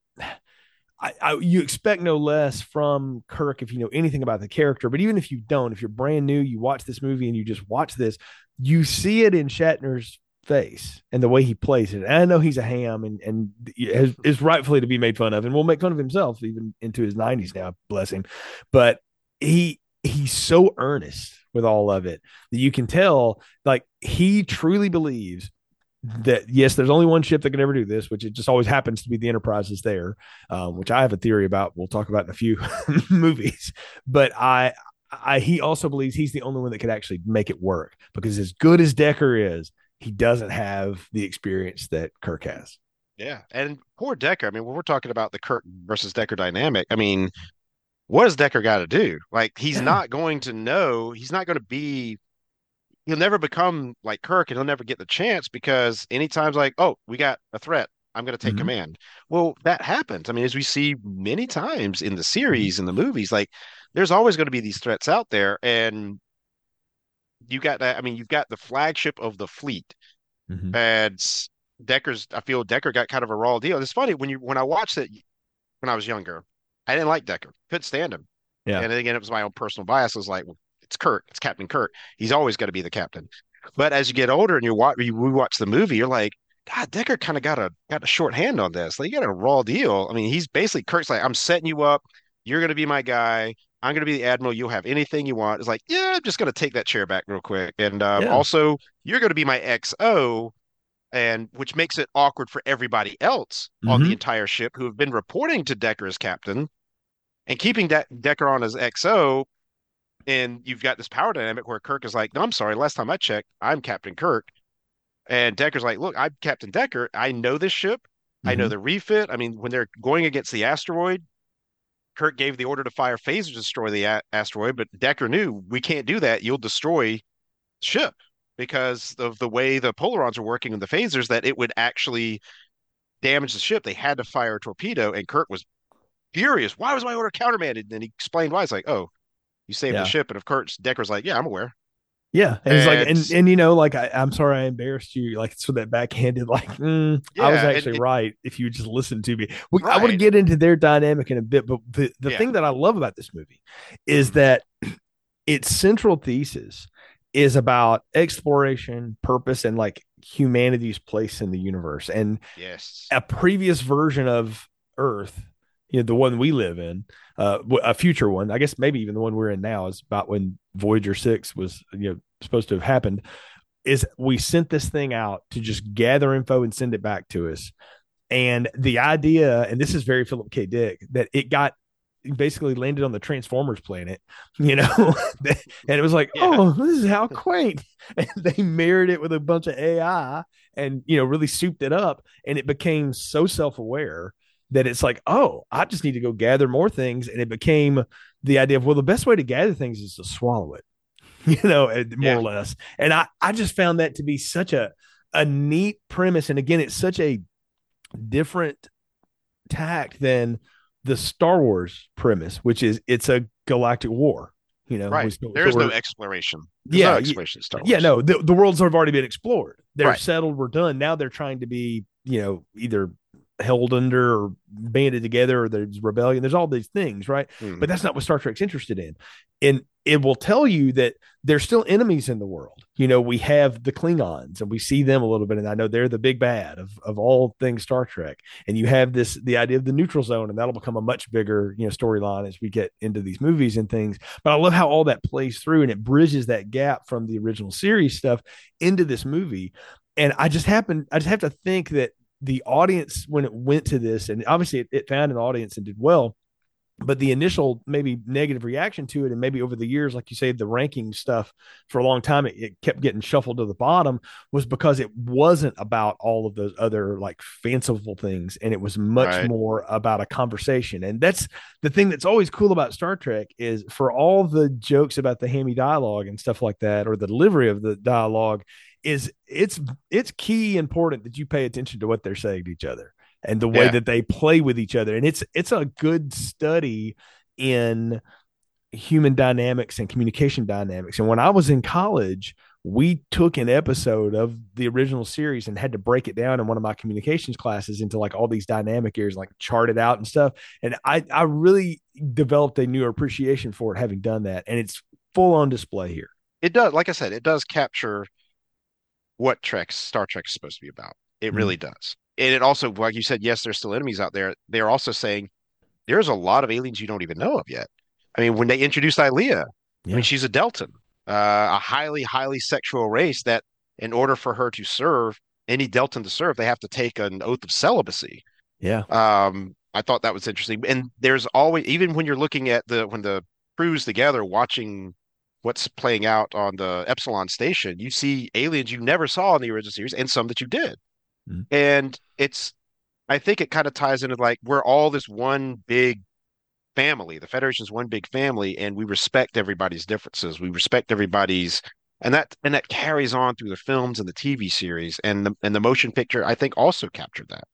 Speaker 4: I, I, you expect no less from Kirk if you know anything about the character. But even if you don't, if you're brand new, you watch this movie and you just watch this, you see it in Shatner's face and the way he plays it. And I know he's a ham and and is, is rightfully to be made fun of, and will make fun of himself even into his 90s now, bless him. But he he's so earnest with all of it that you can tell like he truly believes that yes, there's only one ship that can ever do this, which it just always happens to be the Enterprise is there, um, which I have a theory about. We'll talk about in a few movies. But I, I, he also believes he's the only one that could actually make it work because as good as Decker is, he doesn't have the experience that Kirk has.
Speaker 5: Yeah, and poor Decker. I mean, when we're talking about the Kirk versus Decker dynamic, I mean, what does Decker got to do? Like, he's not going to know. He's not going to be. He'll never become like Kirk, and he'll never get the chance because anytime's like, oh, we got a threat. I'm going to take
Speaker 4: Mhm.
Speaker 5: command. Well, that happens. I mean, as we see many times in the series, in the movies, like there's always going to be these threats out there, and you got that. I mean, you've got the flagship of the fleet. And Decker's, I feel Decker got kind of a raw deal. It's funny when you when I watched it when I was younger, I didn't like Decker, couldn't stand him.
Speaker 4: Yeah.
Speaker 5: And again, it was my own personal bias. I was like, well, it's Kirk, it's Captain Kirk. He's always got to be the captain. But as you get older and you watch, you rewatch the movie, you're like, God, Decker kind of got a got a short hand on this. Like, you got a raw deal. I mean, he's basically Kirk's like, I'm setting you up. You're going to be my guy. I'm going to be the admiral. You'll have anything you want. It's like, yeah, I'm just going to take that chair back real quick. And um,
Speaker 4: Yeah.
Speaker 5: also, you're going to be my XO, and which makes it awkward for everybody else on the
Speaker 4: Mhm.
Speaker 5: entire ship who have been reporting to Decker as captain and keeping De- Decker on as XO. And you've got this power dynamic where Kirk is like, no, I'm sorry. Last time I checked, I'm Captain Kirk. And Decker's like, look, I'm Captain Decker. I know this ship. I know
Speaker 4: Mhm.
Speaker 5: the refit. I mean, when they're going against the asteroid, Kirk gave the order to fire phasers to destroy the a- asteroid, but Decker knew we can't do that. You'll destroy the ship because of the way the polarons are working and the phasers that it would actually damage the ship. They had to fire a torpedo, and Kirk was furious. Why was my order countermanded? And then he explained why. It's like, oh, you saved
Speaker 4: Yeah.
Speaker 5: the ship. And of course, Decker's like, yeah, I'm aware.
Speaker 4: Yeah, and it's like, and and you know, like I, I'm sorry I embarrassed you, like so that backhanded, like mm, I was
Speaker 5: Yeah, and
Speaker 4: actually right if you just listened to me. We, I want to get into their dynamic in a bit, but the the
Speaker 5: Yeah.
Speaker 4: thing that I love about this movie is that its central thesis is about exploration, purpose, and like humanity's place in the universe. And
Speaker 5: Yes.
Speaker 4: a previous version of Earth, you know, the one we live in, uh, a future one, I guess maybe even the one we're in now is about when Voyager six was, you know, supposed to have happened. Is we sent this thing out to just gather info and send it back to us. And the idea, and this is very Philip K. Dick, that it got basically landed on the Transformers planet, you know, and it was like,
Speaker 5: Yeah.
Speaker 4: oh, this is how quaint. And they mirrored it with a bunch of AI and, you know, really souped it up. And it became so self aware that it's like, oh, I just need to go gather more things. And it became the idea of, well, the best way to gather things is to swallow it, you know, eh, more
Speaker 5: Yeah.
Speaker 4: or less. And I, I just found that to be such a, a neat premise. And again, it's such a different tact than the Star Wars premise, which is it's a galactic war. You know,
Speaker 5: Right.
Speaker 4: We- so
Speaker 5: There's no exploration. There's
Speaker 4: Yeah,
Speaker 5: no exploration Star
Speaker 4: yeah, no, the, the worlds have already been explored. They're
Speaker 5: Right.
Speaker 4: settled. We're done. Now they're trying to be, you know, either held under or banded together or there's rebellion. There's all these things, right?
Speaker 5: Mhm.
Speaker 4: But that's not what Star Trek's interested in. And it will tell you that there's still enemies in the world. You know, we have the Klingons and we see them a little bit. And I know they're the big bad of, of all things Star Trek. And you have this the idea of the neutral zone, and that'll become a much bigger, you know, storyline as we get into these movies and things. But I love how all that plays through and it bridges that gap from the original series stuff into this movie. And I just happen I just have to think that the audience when it went to this, and obviously it, it found an audience and did well but the initial maybe negative reaction to it and maybe over the years like you say the ranking stuff for a long time it, it, kept getting shuffled to the bottom was because it wasn't about all of those other like fanciful things and it was much
Speaker 5: Right.
Speaker 4: more about a conversation and that's the thing that's always cool about star trek is for all the jokes about the hammy dialogue and stuff like that or the delivery of the dialogue is it's it's key important that you pay attention to what they're saying to each other and the way
Speaker 5: Yeah.
Speaker 4: that they play with each other. And it's it's a good study in human dynamics and communication dynamics. And when i was in college we took an episode of the original series and had to break it down in one of my communications classes into like all these dynamic areas like chart it out and stuff. And i i really developed a new appreciation for it having done that. And it's full on display here.
Speaker 5: It does, like I said, it does capture what Trek Star Trek is supposed to be about. It
Speaker 4: Mhm.
Speaker 5: really does. And it also, like you said, yes, there's still enemies out there. They're also saying there's a lot of aliens you don't even know of yet. I mean, when they introduced Ilia, I mean, she's a Deltan, uh, a highly, highly sexual race that, in order for her to serve, any Deltan to serve, they have to take an oath of celibacy.
Speaker 4: yeah
Speaker 5: Um, I thought that was interesting. And there's always, even when you're looking at the when the crew's together watching what's playing out on the Epsilon station, you see aliens you never saw in the original series and some that you did.
Speaker 4: Mhm.
Speaker 5: And it's, I think it kind of ties into like we're all this one big family. The Federation's one big family, and we respect everybody's differences. We respect everybody's, and that and that carries on through the films and the TV series and the and the motion picture. I think also captured that.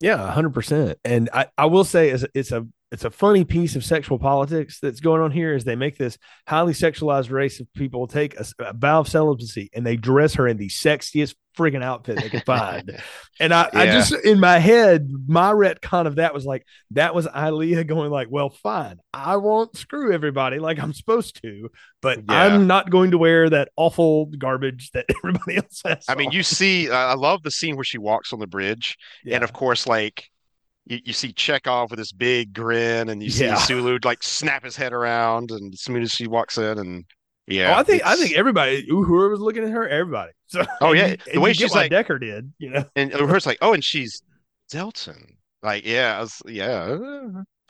Speaker 4: Yeah, hundred percent. And I, I will say it's a, it's a it's a funny piece of sexual politics that's going on here is they make this highly sexualized race of people take a, a vow of celibacy and they dress her in the sexiest friggin' outfit they can find. and I, I just in my head, my retcon of that was like that was Ilia going like, well, fine, I won't screw everybody like I'm supposed to, but
Speaker 5: Yeah.
Speaker 4: I'm not going to wear that awful garbage that everybody else has.
Speaker 5: I mean, you see, I love the scene where she walks on the bridge,
Speaker 4: Yeah.
Speaker 5: and of course, like you, you see Chekov with this big grin, and you see
Speaker 4: Yeah.
Speaker 5: Sulu like snap his head around, and as soon as she walks in, and yeah,
Speaker 4: oh, I think I think everybody, whoever was looking at her, everybody. So,
Speaker 5: Oh, yeah. The
Speaker 4: and
Speaker 5: way she's like-
Speaker 4: Decker did, you know.
Speaker 5: and her's like, oh, and she's Deltan, like yeah, I was, yeah,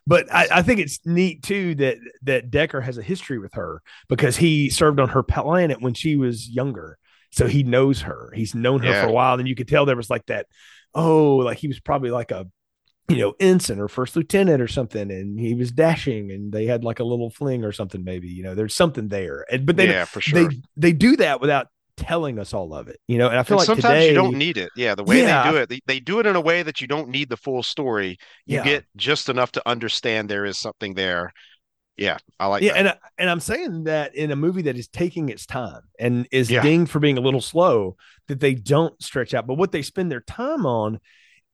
Speaker 4: But I, I think it's neat too that that Decker has a history with her because he served on her planet when she was younger, so he knows her. He's known her
Speaker 5: Yeah.
Speaker 4: for a while, and you could tell there was like that. Oh, like he was probably like a you know ensign or first lieutenant or something, and he was dashing, and they had like a little fling or something. Maybe you know there's something there, and but they
Speaker 5: yeah, for sure.
Speaker 4: they they do that without telling us all of it, you know. And I feel
Speaker 5: And
Speaker 4: like
Speaker 5: sometimes
Speaker 4: today
Speaker 5: you don't need it. Yeah, the way
Speaker 4: Yeah.
Speaker 5: they do it, they, they do it in a way that you don't need the full story. You
Speaker 4: Yeah.
Speaker 5: get just enough to understand there is something there. Yeah, I like
Speaker 4: yeah,
Speaker 5: that.
Speaker 4: and I- and I'm saying that in a movie that is taking its time and is
Speaker 5: Yeah.
Speaker 4: dinged for being a little slow, that they don't stretch out. But what they spend their time on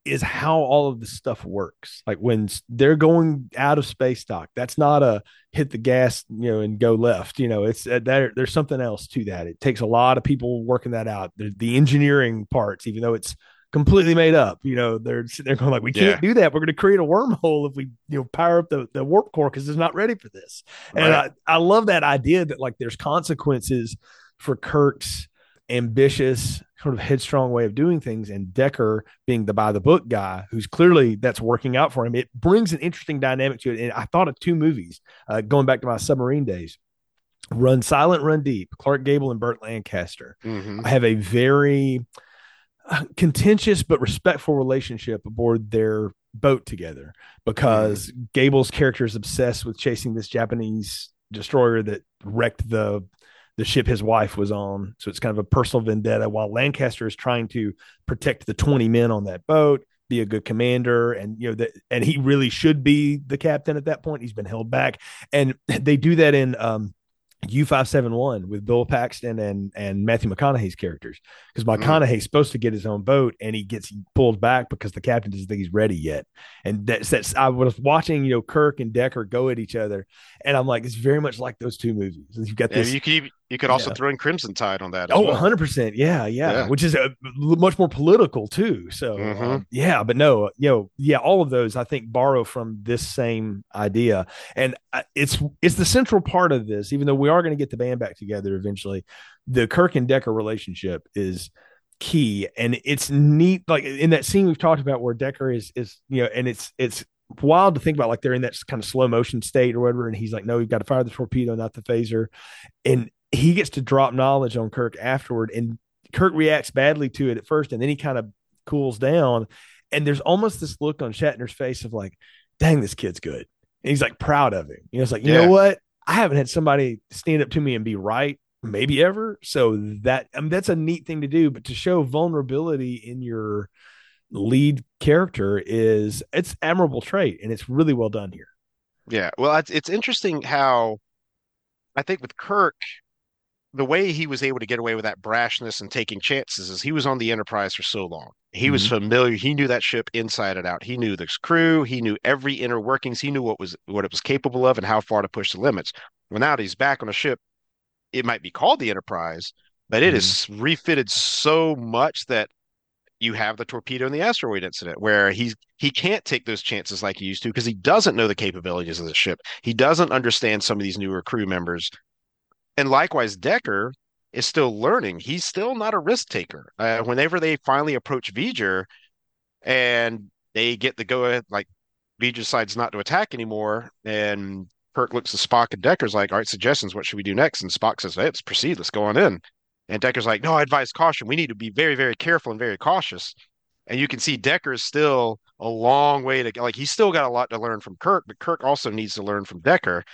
Speaker 4: is how all of this stuff works. Like when they're going out of space dock, that's not a hit the gas, you know, and go left. You know, it's uh, there. There's something else to that. It takes a lot of people working that out. The, the engineering parts, even though it's completely made up. You know, they're there going like, we can't do that. We're going to create a wormhole if we, you know, power up the, the warp core because it's not ready for this. And I, I love that idea that like there's consequences for Kirk's ambitious, sort of headstrong way of doing things, and Decker being the by the book guy who's clearly that's working out for him. It brings an interesting dynamic to it. And I thought of two movies uh, going back to my submarine days. Run Silent, Run Deep, Clark Gable and Burt Lancaster.
Speaker 5: Mhm.
Speaker 4: I have a very uh, contentious but respectful relationship aboard their boat together because Gable's character is obsessed with chasing this Japanese destroyer that wrecked the the ship his wife was on. So it's kind of a personal vendetta while Lancaster is trying to protect the 20 men on that boat, be a good commander and you know that and he really should be the captain at that point. He's been held back and they do that in um U571 with Bill Paxton and and Matthew McConaughey's characters because
Speaker 5: Mm.
Speaker 4: McConaughey's supposed to get his own boat and he gets pulled back because the captain doesn't think he's ready yet. And that's that's I was watching you know Kirk and Decker go at each other and I'm like it's very much like those two movies. You've got
Speaker 5: Yeah,
Speaker 4: this
Speaker 5: you could even- you could also
Speaker 4: Yeah.
Speaker 5: throw in Crimson Tide on that. As
Speaker 4: Oh,
Speaker 5: well.
Speaker 4: 100%. Yeah, yeah,
Speaker 5: Yeah.
Speaker 4: Which is a, much more political too. So,
Speaker 5: Mhm.
Speaker 4: um, yeah, but no, you know, yeah, all of those I think borrow from this same idea. And uh, it's it's the central part of this even though we are going to get the band back together eventually. The Kirk and Decker relationship is key and it's neat like in that scene we've talked about where Decker is is you know and it's it's wild to think about like they're in that kind of slow motion state or whatever and he's like no you've got to fire the torpedo not the phaser and he gets to drop knowledge on Kirk afterward, and Kirk reacts badly to it at first, and then he kind of cools down. And there's almost this look on Shatner's face of like, dang, this kid's good. And he's like proud of him. You know, it's like, you
Speaker 5: Yeah.
Speaker 4: know what? I haven't had somebody stand up to me and be right, maybe ever. So that I mean, that's a neat thing to do. But to show vulnerability in your lead character is it's admirable trait, and it's really well done here.
Speaker 5: Yeah, well, it's it's interesting how I think with Kirk, the way he was able to get away with that brashness and taking chances is he was on the Enterprise for so long. He was mm-hmm. familiar. He knew that ship inside and out. He knew the crew. He knew every inner workings. He knew what was what it was capable of and how far to push the limits. Well, now that he's back on a ship, it might be called the Enterprise, but it mm-hmm. is refitted so much that you have the torpedo and the asteroid incident where he's he can't take those chances like he used to because he doesn't know the capabilities of the ship. He doesn't understand some of these newer crew members. And likewise, Decker is still learning. He's still not a risk taker. Uh, whenever they finally approach V'ger and they get the go ahead, like V'ger decides not to attack anymore, and Kirk looks at Spock and Decker's like, "All right, suggestions. What should we do next?" And Spock says, "Hey, let's proceed. Let's go on in." And Decker's like, "No, I advise caution. We need to be very, very careful and very cautious." And you can see Decker is still a long way to. Like he's still got a lot to learn from Kirk, but Kirk also needs to learn from Decker.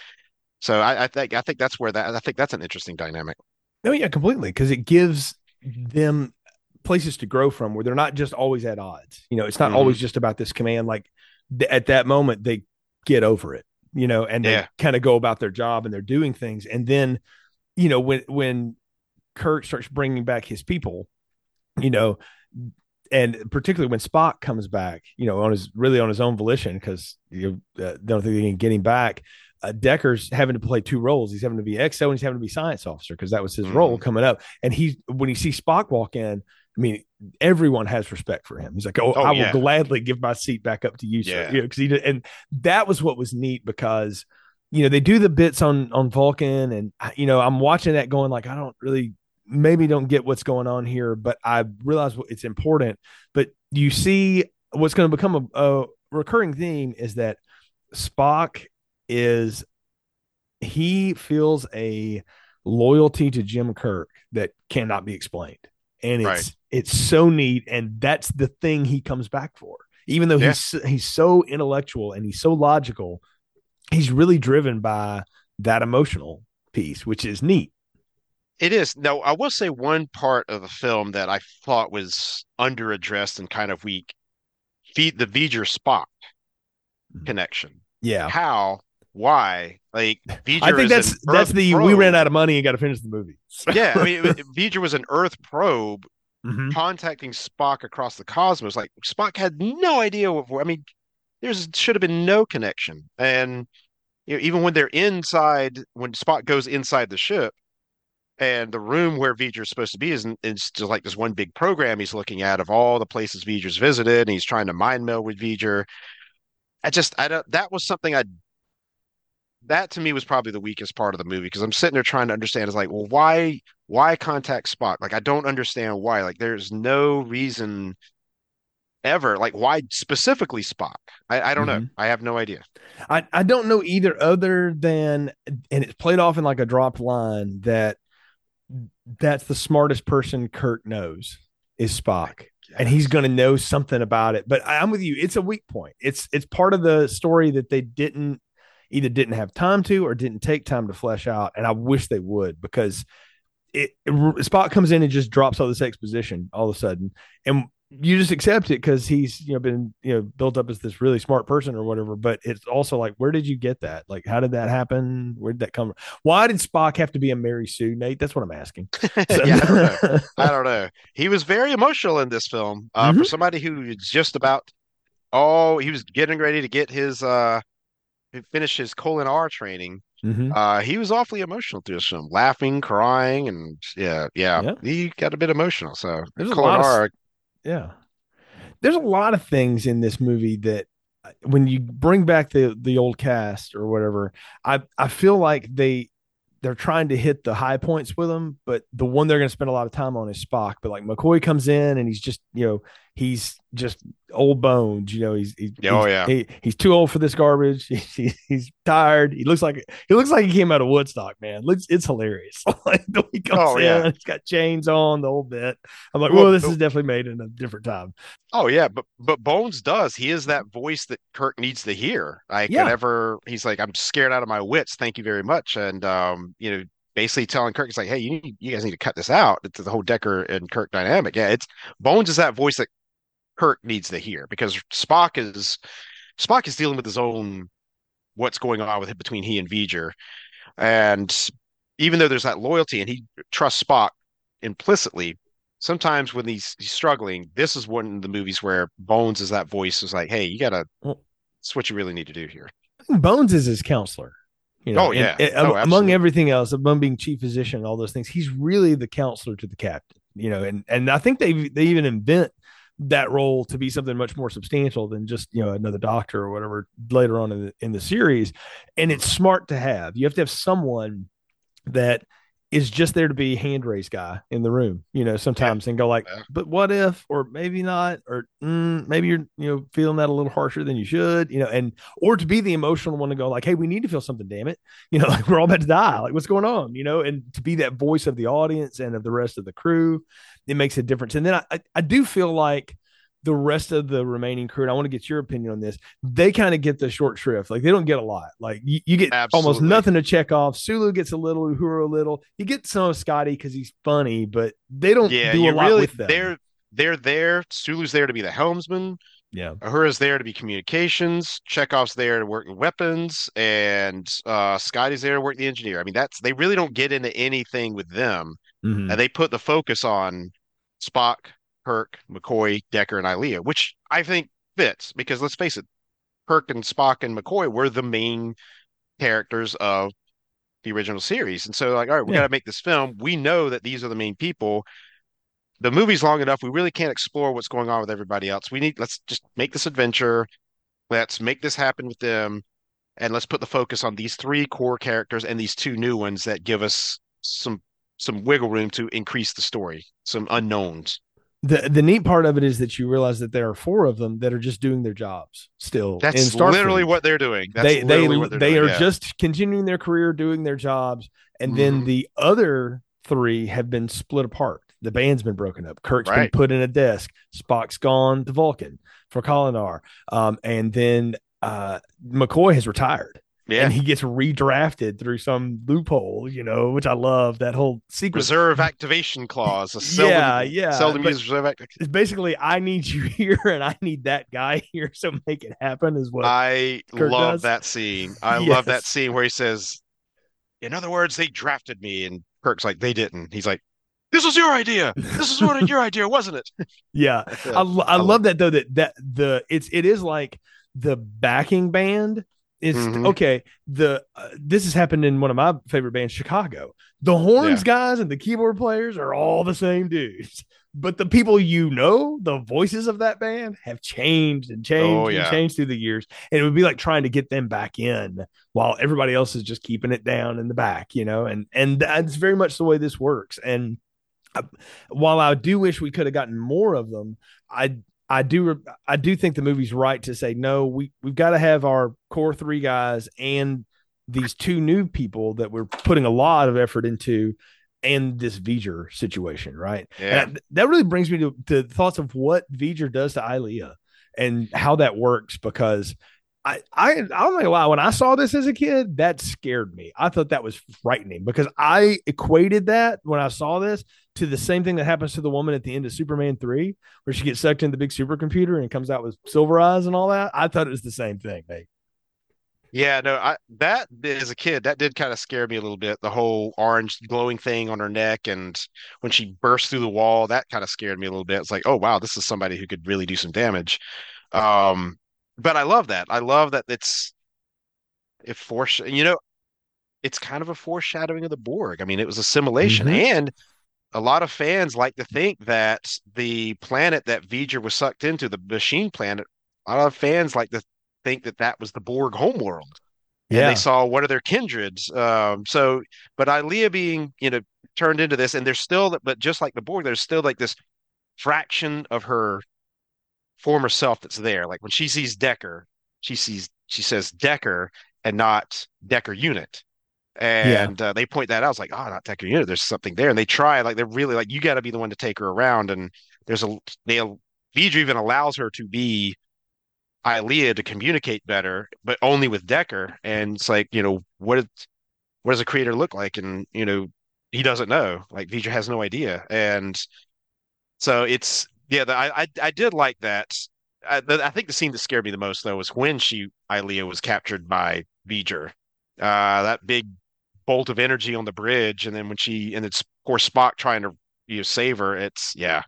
Speaker 5: So I, I think I think that's where that I think that's an interesting dynamic.
Speaker 4: No, yeah, completely. Because it gives them places to grow from where they're not just always at odds. You know, it's not
Speaker 5: Mhm.
Speaker 4: always just about this command. Like th- at that moment, they get over it, you know, and they
Speaker 5: Yeah.
Speaker 4: kind of go about their job and they're doing things. And then, you know, when, when Kirk starts bringing back his people, you know, and particularly when Spock comes back, you know, on his really on his own volition, because you uh, don't think they can get him back. Uh, Decker's having to play two roles. He's having to be XO and he's having to be science officer because that was his
Speaker 5: Mhm.
Speaker 4: role coming up. And he, when he sees Spock walk in, I mean, everyone has respect for him. He's like, "Oh,
Speaker 5: Oh,
Speaker 4: I will gladly give my seat back up to you, sir."
Speaker 5: Yeah.
Speaker 4: You know, because he did, and that was what was neat because you know they do the bits on on Vulcan, and you know I'm watching that going like I don't really maybe don't get what's going on here, but I realize what- it's important. But you see, what's going to become a, a recurring theme is that Spock is he feels a loyalty to Jim Kirk that cannot be explained, and it's
Speaker 5: Right.
Speaker 4: it's so neat, and that's the thing he comes back for. Even though he's he's so intellectual and he's so logical, he's really driven by that emotional piece, which is neat.
Speaker 5: It is. Now, I will say one part of the film that I thought was underaddressed and kind of weak. Feed the V'ger Spock
Speaker 4: Mhm.
Speaker 5: connection.
Speaker 4: Yeah,
Speaker 5: How? Why? Like V'ger
Speaker 4: I think that's that's the we ran out of money and got to finish the movie.
Speaker 5: Yeah, I mean, V'ger was an Earth probe
Speaker 4: Mhm.
Speaker 5: contacting Spock across the cosmos. Like Spock had no idea what. I mean, there's should have been no connection. And you know, even when they're inside, when Spock goes inside the ship, and the room where V'ger's supposed to be is is just like this one big program he's looking at of all the places V'ger's visited, and he's trying to mind meld with V'ger. I just, I don't. That was something I. That to me was probably the weakest part of the movie because I'm sitting there trying to understand. Is like, well, why, why contact Spock? Like, I don't understand why. Like, there's no reason ever. Like, why specifically Spock? I, I don't know.
Speaker 4: Mhm.
Speaker 5: I have no idea.
Speaker 4: I, I don't know either, other than, and it's played off in like a dropped line that that's the smartest person Kirk knows is Spock. And he's going to know something about it. But I'm with you. It's a weak point. It's it's part of the story that they didn't either didn't have time to or didn't take time to flesh out. And I wish they would because it, it Spock comes in and just drops all this exposition all of a sudden. And you just accept it because he's you know been you know built up as this really smart person or whatever. But it's also like, where did you get that? Like, how did that happen? Where did that come? from? Why did Spock have to be a Mary Sue, Nate? That's what I'm asking. So-
Speaker 5: yeah, I don't know. I don't know. He was very emotional in this film. Uh,
Speaker 4: Mm-hmm.
Speaker 5: for somebody who was just about oh, he was getting ready to get his uh finish his Kolinahr training.
Speaker 4: Mhm.
Speaker 5: Uh, he was awfully emotional through this film, laughing, crying, and yeah, yeah,
Speaker 4: Yeah.
Speaker 5: he got a bit emotional. So
Speaker 4: There's a
Speaker 5: colon
Speaker 4: lot of- Yeah. There's a lot of things in this movie that uh, when you bring back the the old cast or whatever, I I feel like they they're trying to hit the high points with them, but the one they're going to spend a lot of time on is Spock. But like McCoy comes in and he's just, you know, he's just old bones. You know, he's, he's
Speaker 5: Oh,
Speaker 4: he's-
Speaker 5: yeah.
Speaker 4: he, he's too old for this garbage. He, he's tired. He looks like he looks like he came out of Woodstock, man. Looks it's hilarious. like the way he comes
Speaker 5: Oh, yeah.
Speaker 4: in, he's got chains on the whole bit. I'm like,
Speaker 5: Well,
Speaker 4: well, this is definitely made in a different time.
Speaker 5: Oh yeah, but but Bones does. He is that voice that Kirk needs to hear. Like
Speaker 4: Yeah.
Speaker 5: whenever he's like, "I'm scared out of my wits. Thank you very much," and um, you know, basically telling Kirk, "He's like, hey, you need, you guys need to cut this out." It's the whole Decker and Kirk dynamic. Yeah, it's Bones is that voice that Kirk needs to hear because Spock is Spock is dealing with his own what's going on with it between he and V'ger, and even though there's that loyalty and he trusts Spock implicitly, sometimes when he's, he's struggling, this is one of the movies where Bones is that voice is like, hey, you gotta that's what you really need to do here.
Speaker 4: Bones is his counselor. You know,
Speaker 5: Oh, yeah.
Speaker 4: and- and
Speaker 5: Oh,
Speaker 4: among everything else, among being chief physician and all those things, he's really the counselor to the captain. You know, and and I think they they even invent that role to be something much more substantial than just you know another doctor or whatever later on in the in the series. And it's smart to have. You have to have someone that is just there to be hand raised guy in the room, you know, sometimes and go like,
Speaker 5: Yeah.
Speaker 4: but what if, or maybe not, or mm, maybe you're, you know, feeling that a little harsher than you should, you know, and, or to be the emotional one to go like, Hey, we need to feel something, damn it. You know, like we're all about to die. Like what's going on, you know, and to be that voice of the audience and of the rest of the crew, it makes a difference. And then I, I, I do feel like the rest of the remaining crew, and I want to get your opinion on this, they kind of get the short shrift. Like they don't get a lot. Like you, you get almost nothing to Chekov. Sulu gets a little, Uhura a little. You get some of Scotty because he's funny, but they don't
Speaker 5: Yeah,
Speaker 4: do a lot
Speaker 5: really
Speaker 4: with them.
Speaker 5: they're they're there. Sulu's there to be the helmsman.
Speaker 4: yeah.
Speaker 5: Uhura's there to be communications. Chekov's there to work weapons, and uh, Scotty's there to work the engineer. I mean, that's they really don't get into anything with them,
Speaker 4: Mhm.
Speaker 5: and they put the focus on Spock, Kirk, McCoy, Decker, and Ilia, which I think fits because let's face it, Kirk and Spock and McCoy were the main characters of the original series, and so like, all right, we
Speaker 4: Yeah.
Speaker 5: got to make this film. We know that these are the main people. The movie's long enough. We really can't explore what's going on with everybody else. We need let's just make this adventure. Let's make this happen with them, and let's put the focus on these three core characters and these two new ones that give us some some wiggle room to increase the story, some unknowns.
Speaker 4: The the neat part of it is that you realize that there are four of them that are just doing their jobs still.
Speaker 5: That's literally what they're doing. That's
Speaker 4: they they they
Speaker 5: doing,
Speaker 4: are
Speaker 5: yeah.
Speaker 4: just continuing their career, doing their jobs, and then
Speaker 5: Mhm.
Speaker 4: the other three have been split apart. The band's been broken up. Kirk's been put in a desk. Spock's gone to Vulcan for Kolinahr, um, and then uh, McCoy has retired.
Speaker 5: Yeah.
Speaker 4: And he gets redrafted through some loophole, you know, which I love that whole sequence.
Speaker 5: reserve activation clause. A seldom,
Speaker 4: Yeah, yeah,
Speaker 5: Seldom used reserve act-
Speaker 4: It's basically I need you here and I need that guy here, so make it happen. Is what
Speaker 5: I
Speaker 4: Kirk
Speaker 5: love
Speaker 4: does?
Speaker 5: that scene. I love that scene where he says, "In other words, they drafted me," and Kirk's like, "They didn't." He's like, "This was your idea. This is one your idea, wasn't it?"
Speaker 4: yeah. I, I
Speaker 5: love
Speaker 4: love that though that that the it's it is like the backing band is
Speaker 5: Mhm.
Speaker 4: okay the uh, this has happened in one of my favorite bands chicago. The horns guys and the keyboard players are all the same dudes but the people you know the voices of that band have changed and changed
Speaker 5: Oh,
Speaker 4: and changed through the years and it would be like trying to get them back in while everybody else is just keeping it down in the back you know and and that's very much the way this works and I, while I do wish we could have gotten more of them, I I do I do think the movie's right to say no. We we've got to have our core three guys and these two new people that we're putting a lot of effort into, and this V'ger situation, right?
Speaker 5: Yeah.
Speaker 4: And I- that really brings me to, to thoughts of what V'ger does to Ilia and how that works because I, I I don't know why when I saw this as a kid, that scared me. I thought that was frightening because I equated that when I saw this to the same thing that happens to the woman at the end of Superman 3, where she gets sucked into the big supercomputer and comes out with silver eyes and all that. I thought it was the same thing, mate.
Speaker 5: Yeah, no, I that as a kid, that did kind of scare me a little bit. The whole orange glowing thing on her neck, and when she burst through the wall, that kind of scared me a little bit. It's like, oh wow, this is somebody who could really do some damage. Um, but I love that. I love that it's it force you know, it's kind of a foreshadowing of the Borg. I mean, it was assimilation,
Speaker 4: Mhm.
Speaker 5: and a lot of fans like to think that the planet that V'ger was sucked into, the machine planet, a lot of fans like to think that that was the Borg homeworld and
Speaker 4: Yeah.
Speaker 5: they saw what are their kindreds. Um, so, but Ilia being, you know, turned into this, and there's still, but just like the Borg, there's still like this fraction of her former self that's there. Like when she sees Decker, she sees, she says Decker and not Decker unit. And uh, they point that out. It's like, oh, not Decker unit. There's something there. And they try, like, they're really like, you got to be the one to take her around. And there's a, they, V'ger even allows her to be Ilia to communicate better, but only with Decker. And it's like, you know, what does a creator look like? And, you know, he doesn't know. Like V'ger has no idea. And so it's yeah, the, I, I I did like that. I, the, I think the scene that scared me the most though was when she Ilia was captured by V'ger. Uh, that big bolt of energy on the bridge, and then when she and it's poor Spock trying to you know, save her. It's yeah,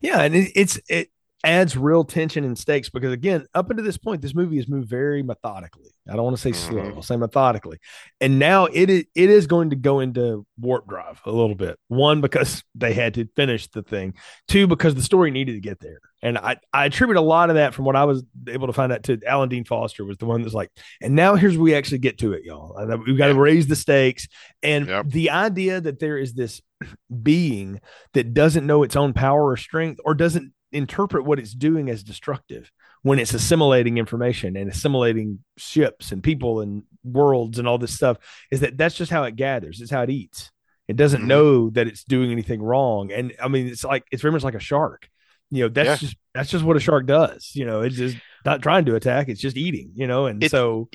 Speaker 4: Yeah, and it, it's it adds real tension and stakes because again, up until this point, this movie has moved very methodically. I don't want to say slow;
Speaker 5: Mhm.
Speaker 4: I'll say methodically. And now it is it is going to go into warp drive a little bit. One because they had to finish the thing. Two because the story needed to get there. And I I attribute a lot of that from what I was able to find out to Alan Dean Foster was the one that's like, and now here's where we actually get to it, y'all. We've got to raise the stakes. And
Speaker 5: Yep.
Speaker 4: the idea that there is this being that doesn't know its own power or strength or doesn't interpret what it's doing as destructive when it's assimilating information and assimilating ships and people and worlds and all this stuff is that that's just how it gathers. It's how it eats. It doesn't
Speaker 5: Mhm.
Speaker 4: know that it's doing anything wrong. And i mean it's like it's very much like a shark. You know that's
Speaker 5: Yeah.
Speaker 4: just that's just what a shark does. You know it's just not trying to attack. It's just eating you know? And
Speaker 5: It-
Speaker 4: so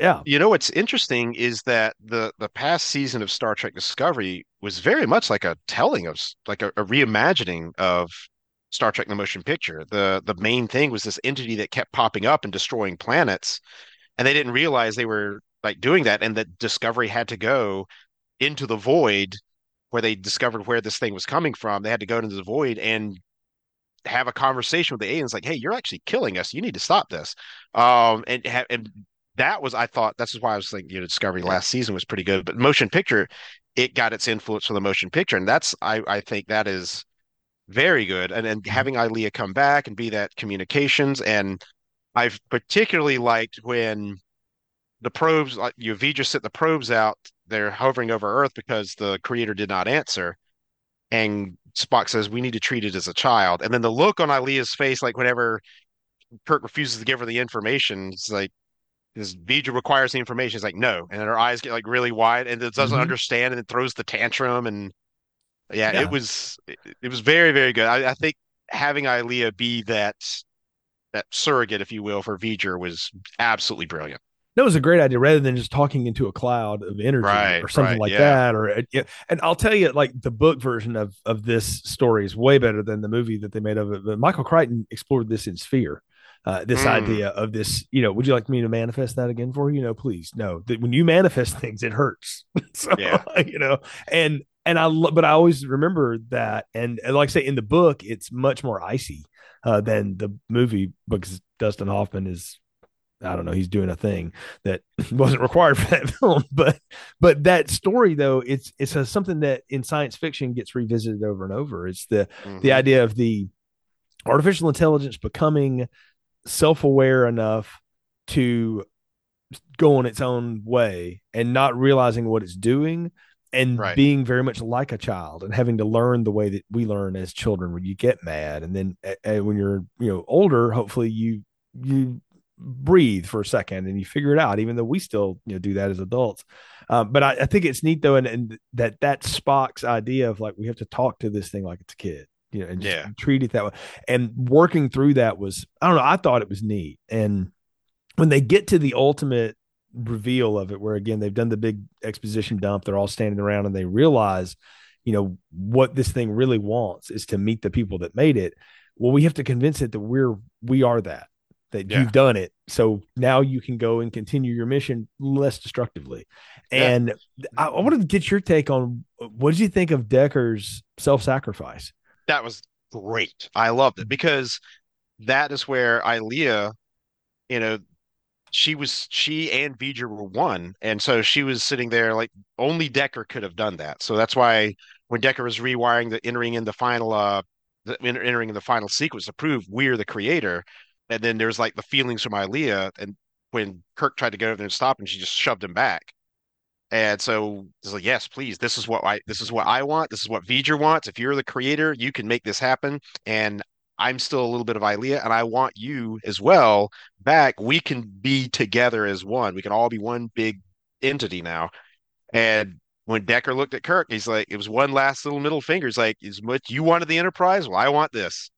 Speaker 4: yeah.
Speaker 5: You know what's interesting is that the the past season of Star Trek Discovery was very much like a telling of like a, a reimagining of Star Trek the motion picture. The the main thing was this entity that kept popping up and destroying planets, and they didn't realize they were like doing that, and that Discovery had to go into the void where they discovered where this thing was coming from. They had to go into the void and have a conversation with the aliens, like, "Hey, you're actually killing us. You need to stop this." Um, and ha and that was, I thought, that's why I was thinking, you know, Discovery last season was pretty good, but motion picture, it got its influence from the motion picture, and that's, I, I think that is very good. And and having Ilia come back and be that communications, and I've particularly liked when the probes, like you, V'ger sent the probes out, they're hovering over Earth because the creator did not answer, and Spock says, "We need to treat it as a child," and then the look on Ilia's face, like whenever Kirk refuses to give her the information, it's like his V'ger requires the information. It's like no, and then her eyes get like really wide, and it doesn't
Speaker 4: Mhm.
Speaker 5: understand, and it throws the tantrum, and yeah,
Speaker 4: Yeah.
Speaker 5: it was it, was very very good. I, I think having Ilia be that that surrogate, if you will, for V'ger was absolutely brilliant.
Speaker 4: that was a great idea rather than just talking into a cloud of energy
Speaker 5: Right,
Speaker 4: or something
Speaker 5: right,
Speaker 4: like
Speaker 5: yeah.
Speaker 4: that or uh, yeah. and i'll tell you like the book version of of this story is way better than the movie that they made of it but michael crichton explored this in sphere uh, this
Speaker 5: Mm.
Speaker 4: idea of this you know would you like me to manifest that again for you no please no that when you manifest things it hurts so
Speaker 5: Yeah.
Speaker 4: you know and and i but i always remember that and, and like i say in the book it's much more icy uh, than the movie because dustin hoffman is I don't know. He's doing a thing that wasn't required for that film, but but that story though, it's it's a, something that in science fiction gets revisited over and over. It's the the
Speaker 5: Mhm.
Speaker 4: idea of the artificial intelligence becoming self aware enough to go on its own way and not realizing what it's doing and
Speaker 5: Right.
Speaker 4: being very much like a child and having to learn the way that we learn as children when you get mad and then uh, when you're you know older hopefully you you breathe for a second and you figure it out even though we still you know do that as adults um, but I, I think it's neat though and, and that that spock's idea of like we have to talk to this thing like it's a kid you know and just
Speaker 5: Yeah.
Speaker 4: treat it that way and working through that was i don't know i thought it was neat and when they get to the ultimate reveal of it, where again they've done the big exposition dump, they're all standing around and they realize, you know, what this thing really wants is to meet the people that made it. Well, we have to convince it that we're we are that that yeah. you've done it. So now you can go and continue your mission less destructively. Yeah. And I, I wanted to get your take on what did you think of Decker's self sacrifice?
Speaker 5: That was great. I loved it because that is where Ilia, you know, she was she and V'ger were one, and so she was sitting there like only Decker could have done that. So that's why when Decker was rewiring the entering in the final uh the, entering in the final sequence to prove we're the creator, and then there's like the feelings from Ilia, and when Kirk tried to go over there and stop him, she just shoved him back. And so it's like, yes, please, this is what I this is what I want. This is what V'ger wants. If you're the creator, you can make this happen. And I'm still a little bit of Ilia, and I want you as well back. We can be together as one. We can all be one big entity now. And when Decker looked at Kirk, he's like, it was one last little middle finger. He's like, is what you wanted the Enterprise? Well, I want this.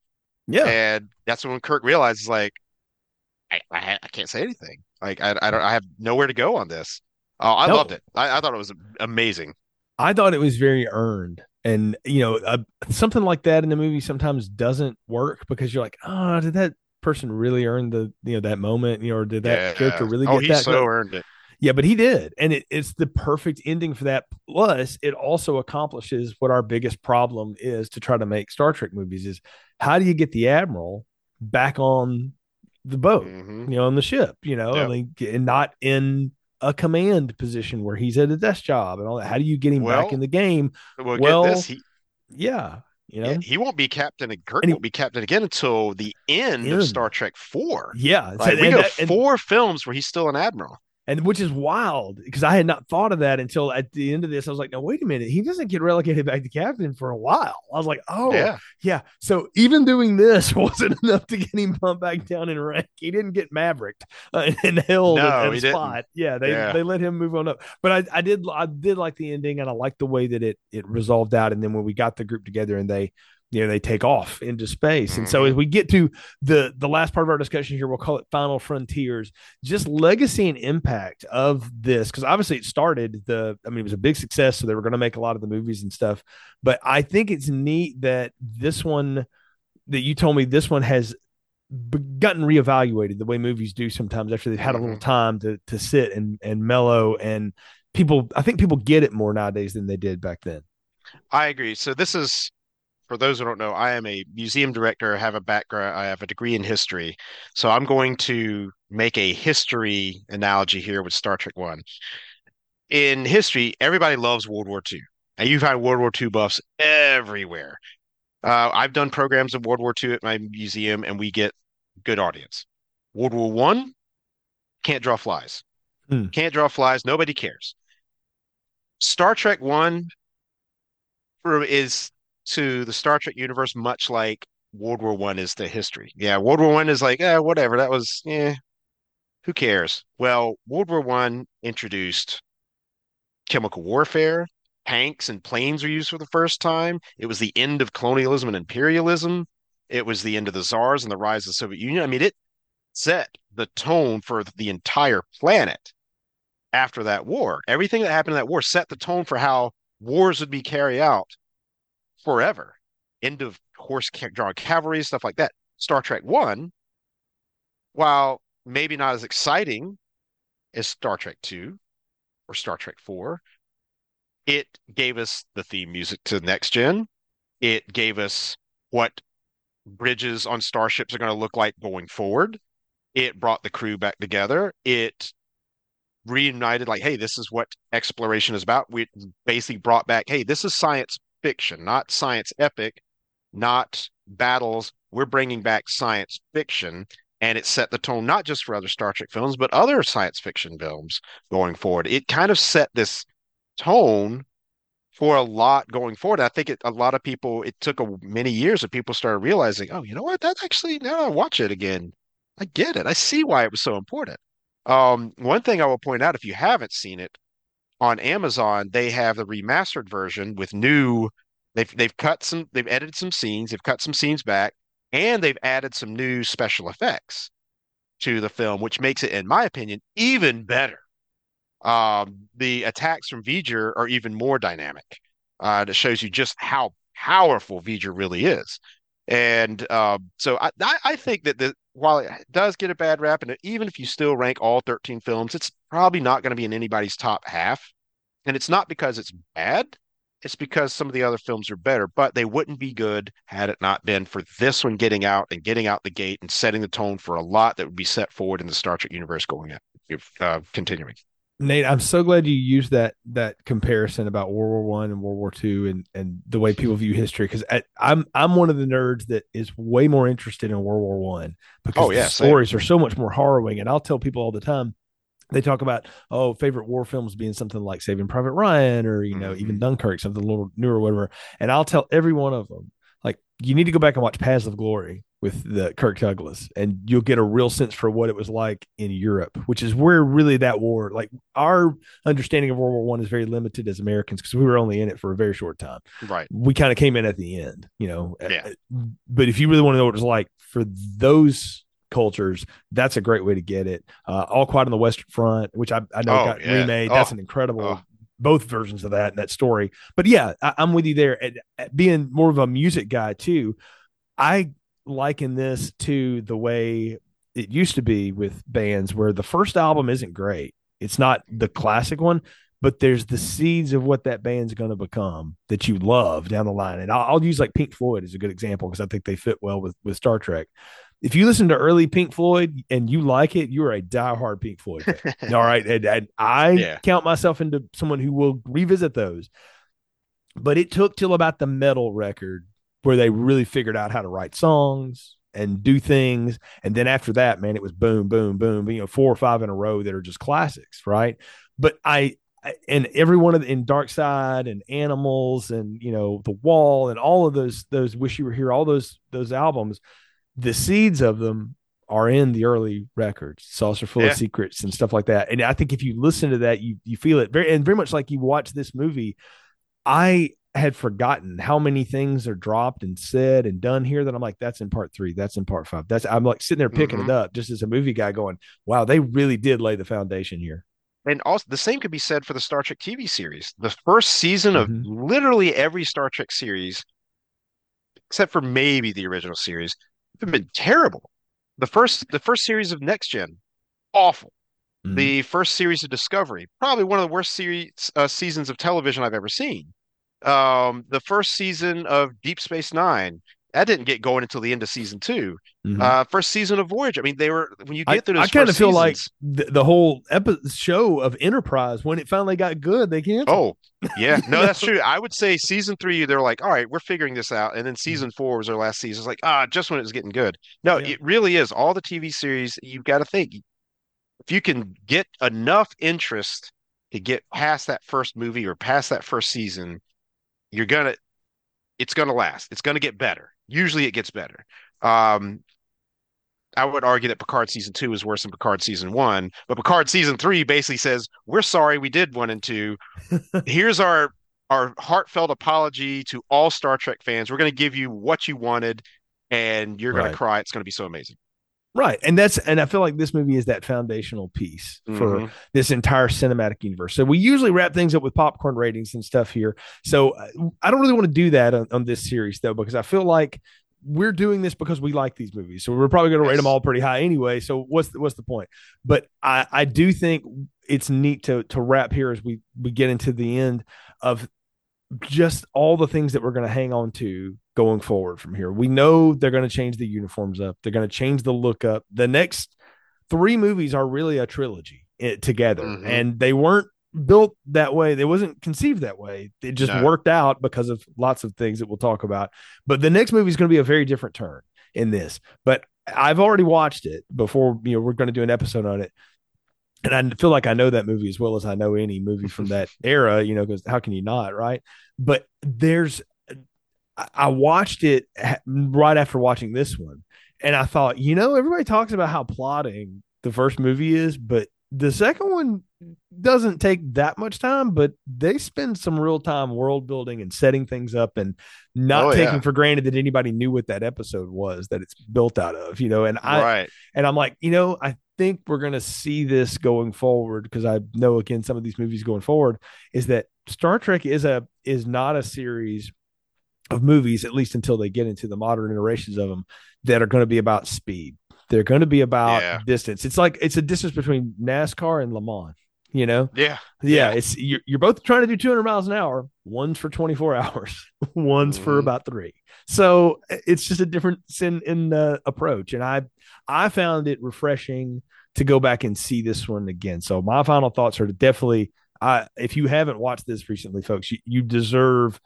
Speaker 5: Yeah. And that's when Kirk realizes, like, I, I, I can't say anything. Like, I, I don't, I have nowhere to go on this. Oh, I no. loved it. I, I thought it was amazing.
Speaker 4: I thought it was very earned and you know uh, something like that in the movie sometimes doesn't work because you're like oh did that person really earn the you know that moment you know or did that yeah. character really oh, get that
Speaker 5: so earned it
Speaker 4: yeah but he did and it, it's the perfect ending for that plus it also accomplishes what our biggest problem is to try to make star trek movies is how do you get the admiral back on the boat mm-hmm. you know on the ship you know yep. I mean, and not in a command position where he's at a desk job and all that. How do you get him well, back in the game?
Speaker 5: Well, well this, he,
Speaker 4: yeah, you know,
Speaker 5: yeah, he won't be captain. And Kirk he, won't be captain again until the end, end. of Star Trek Four.
Speaker 4: Yeah,
Speaker 5: like, we go four films where he's still an admiral
Speaker 4: and which is wild because I had not thought of that until at the end of this. I was like, no, wait a minute, he doesn't get relegated back to captain for a while. I was like, oh yeah, yeah. So even doing this wasn't enough to get him bumped back down in rank. He didn't get Mavericked uh, and held no, at, spot. Yeah, they yeah. they let him move on up. But I, I did I did like the ending and I liked the way that it it resolved out. And then when we got the group together and they you know they take off into space and so as mm-hmm. we get to the the last part of our discussion here we'll call it final frontiers just legacy and impact of this because obviously it started the i mean it was a big success so they were going to make a lot of the movies and stuff but i think it's neat that this one that you told me this one has gotten reevaluated the way movies do sometimes after they've had a little mm-hmm. time to to sit and and mellow and people i think people get it more nowadays than they did back then
Speaker 5: i agree so this is for those who don't know, I am a museum director. I have a background, I have a degree in history. So I'm going to make a history analogy here with Star Trek One. In history, everybody loves World War II, and you find World War II buffs everywhere. Uh, I've done programs of World War II at my museum, and we get good audience. World War One can't draw flies. Hmm. Can't draw flies. Nobody cares. Star Trek One is to the Star Trek universe, much like World War One is to history. Yeah, World War One is like, yeah, whatever. That was, yeah, who cares? Well, World War One introduced chemical warfare. Tanks and planes were used for the first time. It was the end of colonialism and imperialism. It was the end of the czars and the rise of the Soviet Union. I mean, it set the tone for the entire planet after that war. Everything that happened in that war set the tone for how wars would be carried out forever. End of horse drawn cavalry, stuff like that. Star Trek One, while maybe not as exciting as Star Trek Two or Star Trek Four, it gave us the theme music to Next Gen. It gave us what bridges on starships are going to look like going forward. It brought the crew back together. It reunited, like, hey, this is what exploration is about. We basically brought back, hey, this is science fiction, not science epic, not battles. We're bringing back science fiction, and it set the tone not just for other Star Trek films, but other science fiction films going forward. It kind of set this tone for a lot going forward. I think it, a lot of people, it took a, many years of people started realizing, oh, you know what? That actually, now I watch it again, I get it. I see why it was so important. Um, one thing I will point out, if you haven't seen it, on Amazon, they have the remastered version with new. They've they've cut some, they've edited some scenes, they've cut some scenes back, and they've added some new special effects. to the film, which makes it, in my opinion, even better. Um, the attacks from V'ger are even more dynamic. Uh, that shows you just how powerful V'ger really is. And um, so I, I think that the, while it does get a bad rap, and even if you still rank all 13 films, it's probably not going to be in anybody's top half. And it's not because it's bad, it's because some of the other films are better, but they wouldn't be good had it not been for this one getting out and getting out the gate and setting the tone for a lot that would be set forward in the Star Trek universe going in, uh, continuing.
Speaker 4: Nate, I'm so glad you used that that comparison about World War One and World War Two and and the way people view history because I'm I'm one of the nerds that is way more interested in World War One because oh, yeah, the stories same. are so much more harrowing. And I'll tell people all the time, they talk about oh favorite war films being something like Saving Private Ryan or you know mm-hmm. even Dunkirk, something a little newer, or whatever. And I'll tell every one of them like you need to go back and watch Paths of Glory with the Kirk Douglas, and you'll get a real sense for what it was like in Europe, which is where really that war, like our understanding of World War One, is very limited as Americans because we were only in it for a very short time.
Speaker 5: Right.
Speaker 4: We kind of came in at the end, you know.
Speaker 5: Yeah.
Speaker 4: But if you really want to know what it was like for those cultures, that's a great way to get it. Uh, All Quiet on the Western Front, which I, I know oh, got yeah. remade. Oh. That's an incredible. Oh. Both versions of that and that story, but yeah, I, am with you there. And uh, being more of a music guy too, I liken this to the way it used to be with bands where the first album isn't great. It's not the classic one, but there's the seeds of what that band's going to become that you love down the line. And I'll, I'll use like Pink Floyd as a good example because I think they fit well with, with Star Trek. If you listen to early Pink Floyd and you like it, you are a diehard Pink Floyd fan. All right. And, and I yeah. count myself into someone who will revisit those. But it took till about the Meddle record where they really figured out how to write songs and do things. And then after that, man, it was boom, boom, boom, you know, four or five in a row that are just classics, right? But I, and every one of the, in Dark Side and Animals and you know The Wall and all of those those Wish You Were Here, all those those albums, the seeds of them are in the early records, Saucerful yeah. of Secrets and stuff like that. And I think if you listen to that, you you feel it very and very much like you watch this movie. I had forgotten how many things are dropped and said and done here that I'm like, that's in part three, that's in part five. That's I'm like sitting there picking mm-hmm. it up just as a movie guy going, wow, they really did lay the foundation here.
Speaker 5: And also the same could be said for the Star Trek TV series. The first season of mm-hmm. literally every Star Trek series, except for maybe the original series, have been terrible. The first the first series of Next Gen, awful. Mm-hmm. The first series of Discovery, probably one of the worst series uh, seasons of television I've ever seen um, the first season of Deep Space Nine. That didn't get going until the end of season 2 mm-hmm. Uh, first season of Voyage. I mean, they were when you get through. I, I kind of feel
Speaker 4: like the, the whole episode show of Enterprise when it finally got good, they canceled.
Speaker 5: Oh, yeah, no, that's true. I would say season three, they're like, all right, we're figuring this out, and then mm-hmm. season four was their last season. It's like, ah, just when it was getting good. No, yeah. it really is. All the TV series, you've got to think if you can get enough interest to get past that first movie or past that first season you're gonna it's gonna last. It's gonna get better. Usually it gets better. Um, I would argue that Picard season two is worse than Picard season one, but Picard season three basically says, We're sorry we did one and two. Here's our our heartfelt apology to all Star Trek fans. We're gonna give you what you wanted and you're gonna cry. It's gonna be so amazing.
Speaker 4: Right. And that's and I feel like this movie is that foundational piece for mm-hmm. this entire cinematic universe. So we usually wrap things up with popcorn ratings and stuff here. So uh, I don't really want to do that on, on this series though because I feel like we're doing this because we like these movies. So we're probably going to rate them all pretty high anyway. So what's the, what's the point? But I I do think it's neat to to wrap here as we we get into the end of just all the things that we're going to hang on to going forward from here. We know they're going to change the uniforms up. They're going to change the look up. The next three movies are really a trilogy it, eh, together, mm-hmm. and they weren't built that way. They wasn't conceived that way. It just no. worked out because of lots of things that we'll talk about. But the next movie is going to be a very different turn in this. But I've already watched it before. You know, we're going to do an episode on it and I feel like I know that movie as well as I know any movie from that era, you know, because how can you not, right? But there's, I watched it right after watching this one, and I thought, you know, everybody talks about how plodding the first movie is, but the second one doesn't take that much time, but they spend some real time world building and setting things up and not
Speaker 5: Oh,
Speaker 4: taking
Speaker 5: yeah.
Speaker 4: for granted that anybody knew what that episode was that it's built out of, you know. And I
Speaker 5: right.
Speaker 4: and I'm like, you know, I think we're gonna see this going forward because I know again some of these movies going forward is that Star Trek is a is not a series of movies, at least until they get into the modern iterations of them, that are going to be about speed. They're going to be about
Speaker 5: Yeah.
Speaker 4: distance. It's like it's a distance between NASCAR and Le Mans. You know,
Speaker 5: Yeah.
Speaker 4: yeah,
Speaker 5: Yeah.
Speaker 4: it's you're, you're both trying to do 200 miles an hour. One's for 24 hours, one's for
Speaker 5: Mhm.
Speaker 4: about three. So it's just a difference in in the approach. And I I found it refreshing to go back and see this one again. So my final thoughts are to definitely. I if you haven't watched this recently, folks, you, you deserve.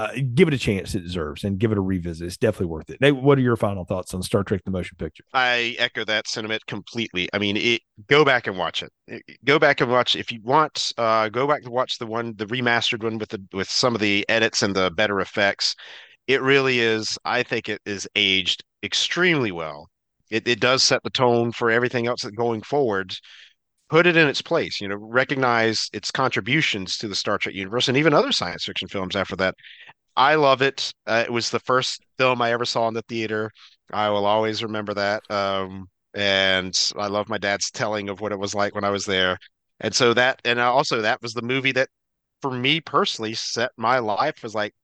Speaker 4: Uh, give it a chance it deserves and give it a revisit. It's definitely worth it. Nate, what are your final thoughts on Star Trek: The Motion Picture?
Speaker 5: I echo that sentiment completely. I mean, it, go back and watch it. Go back and watch if you want. Uh, go back and watch the one, the remastered one with the with some of the edits and the better effects. It really is. I think it is aged extremely well. It it does set the tone for everything else that going forward. Put it in its place. You know, recognize its contributions to the Star Trek universe and even other science fiction films after that. I love it. Uh, it was the first film I ever saw in the theater. I will always remember that. Um, and I love my dad's telling of what it was like when I was there. And so that, and also that was the movie that, for me personally, set my life as like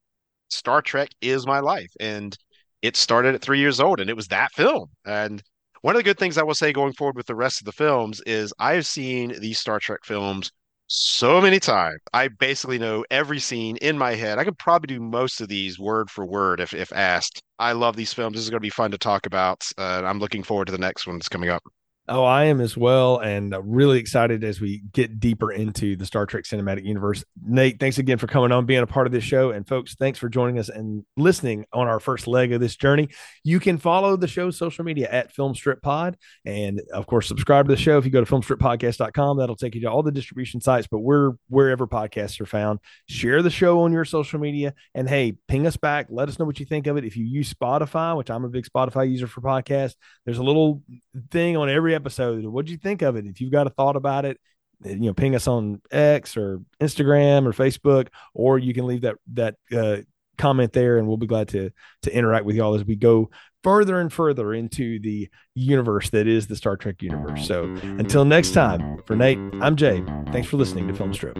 Speaker 5: Star Trek is my life. And it started at three years old, and it was that film. And one of the good things I will say going forward with the rest of the films is I've seen these Star Trek films so many times. I basically know every scene in my head. I could probably do most of these word for word if if asked. I love these films. This is going to be fun to talk about. Uh, I'm looking forward to the next one that's coming up.
Speaker 4: Oh, I am as well, and uh, really excited as we get deeper into the Star Trek cinematic universe. Nate, thanks again for coming on, being a part of this show, and folks, thanks for joining us and listening on our first leg of this journey. You can follow the show's social media at Film Strip Pod, and of course, subscribe to the show. If you go to filmstrippodcast.com, that'll take you to all the distribution sites, but we're wherever podcasts are found. Share the show on your social media, and hey, ping us back. Let us know what you think of it. If you use Spotify, which I'm a big Spotify user for podcasts, there's a little thing on every episode. What'd you think of it? If you've got a thought about it, you know, ping us on X or Instagram or Facebook, or you can leave that that uh, comment there, and we'll be glad to to interact with y'all as we go further and further into the universe that is the Star Trek universe. So until next time, for Nate, I'm Jay. Thanks for listening to Film Strip.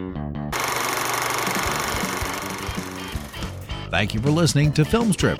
Speaker 6: Thank you for listening to Filmstrip.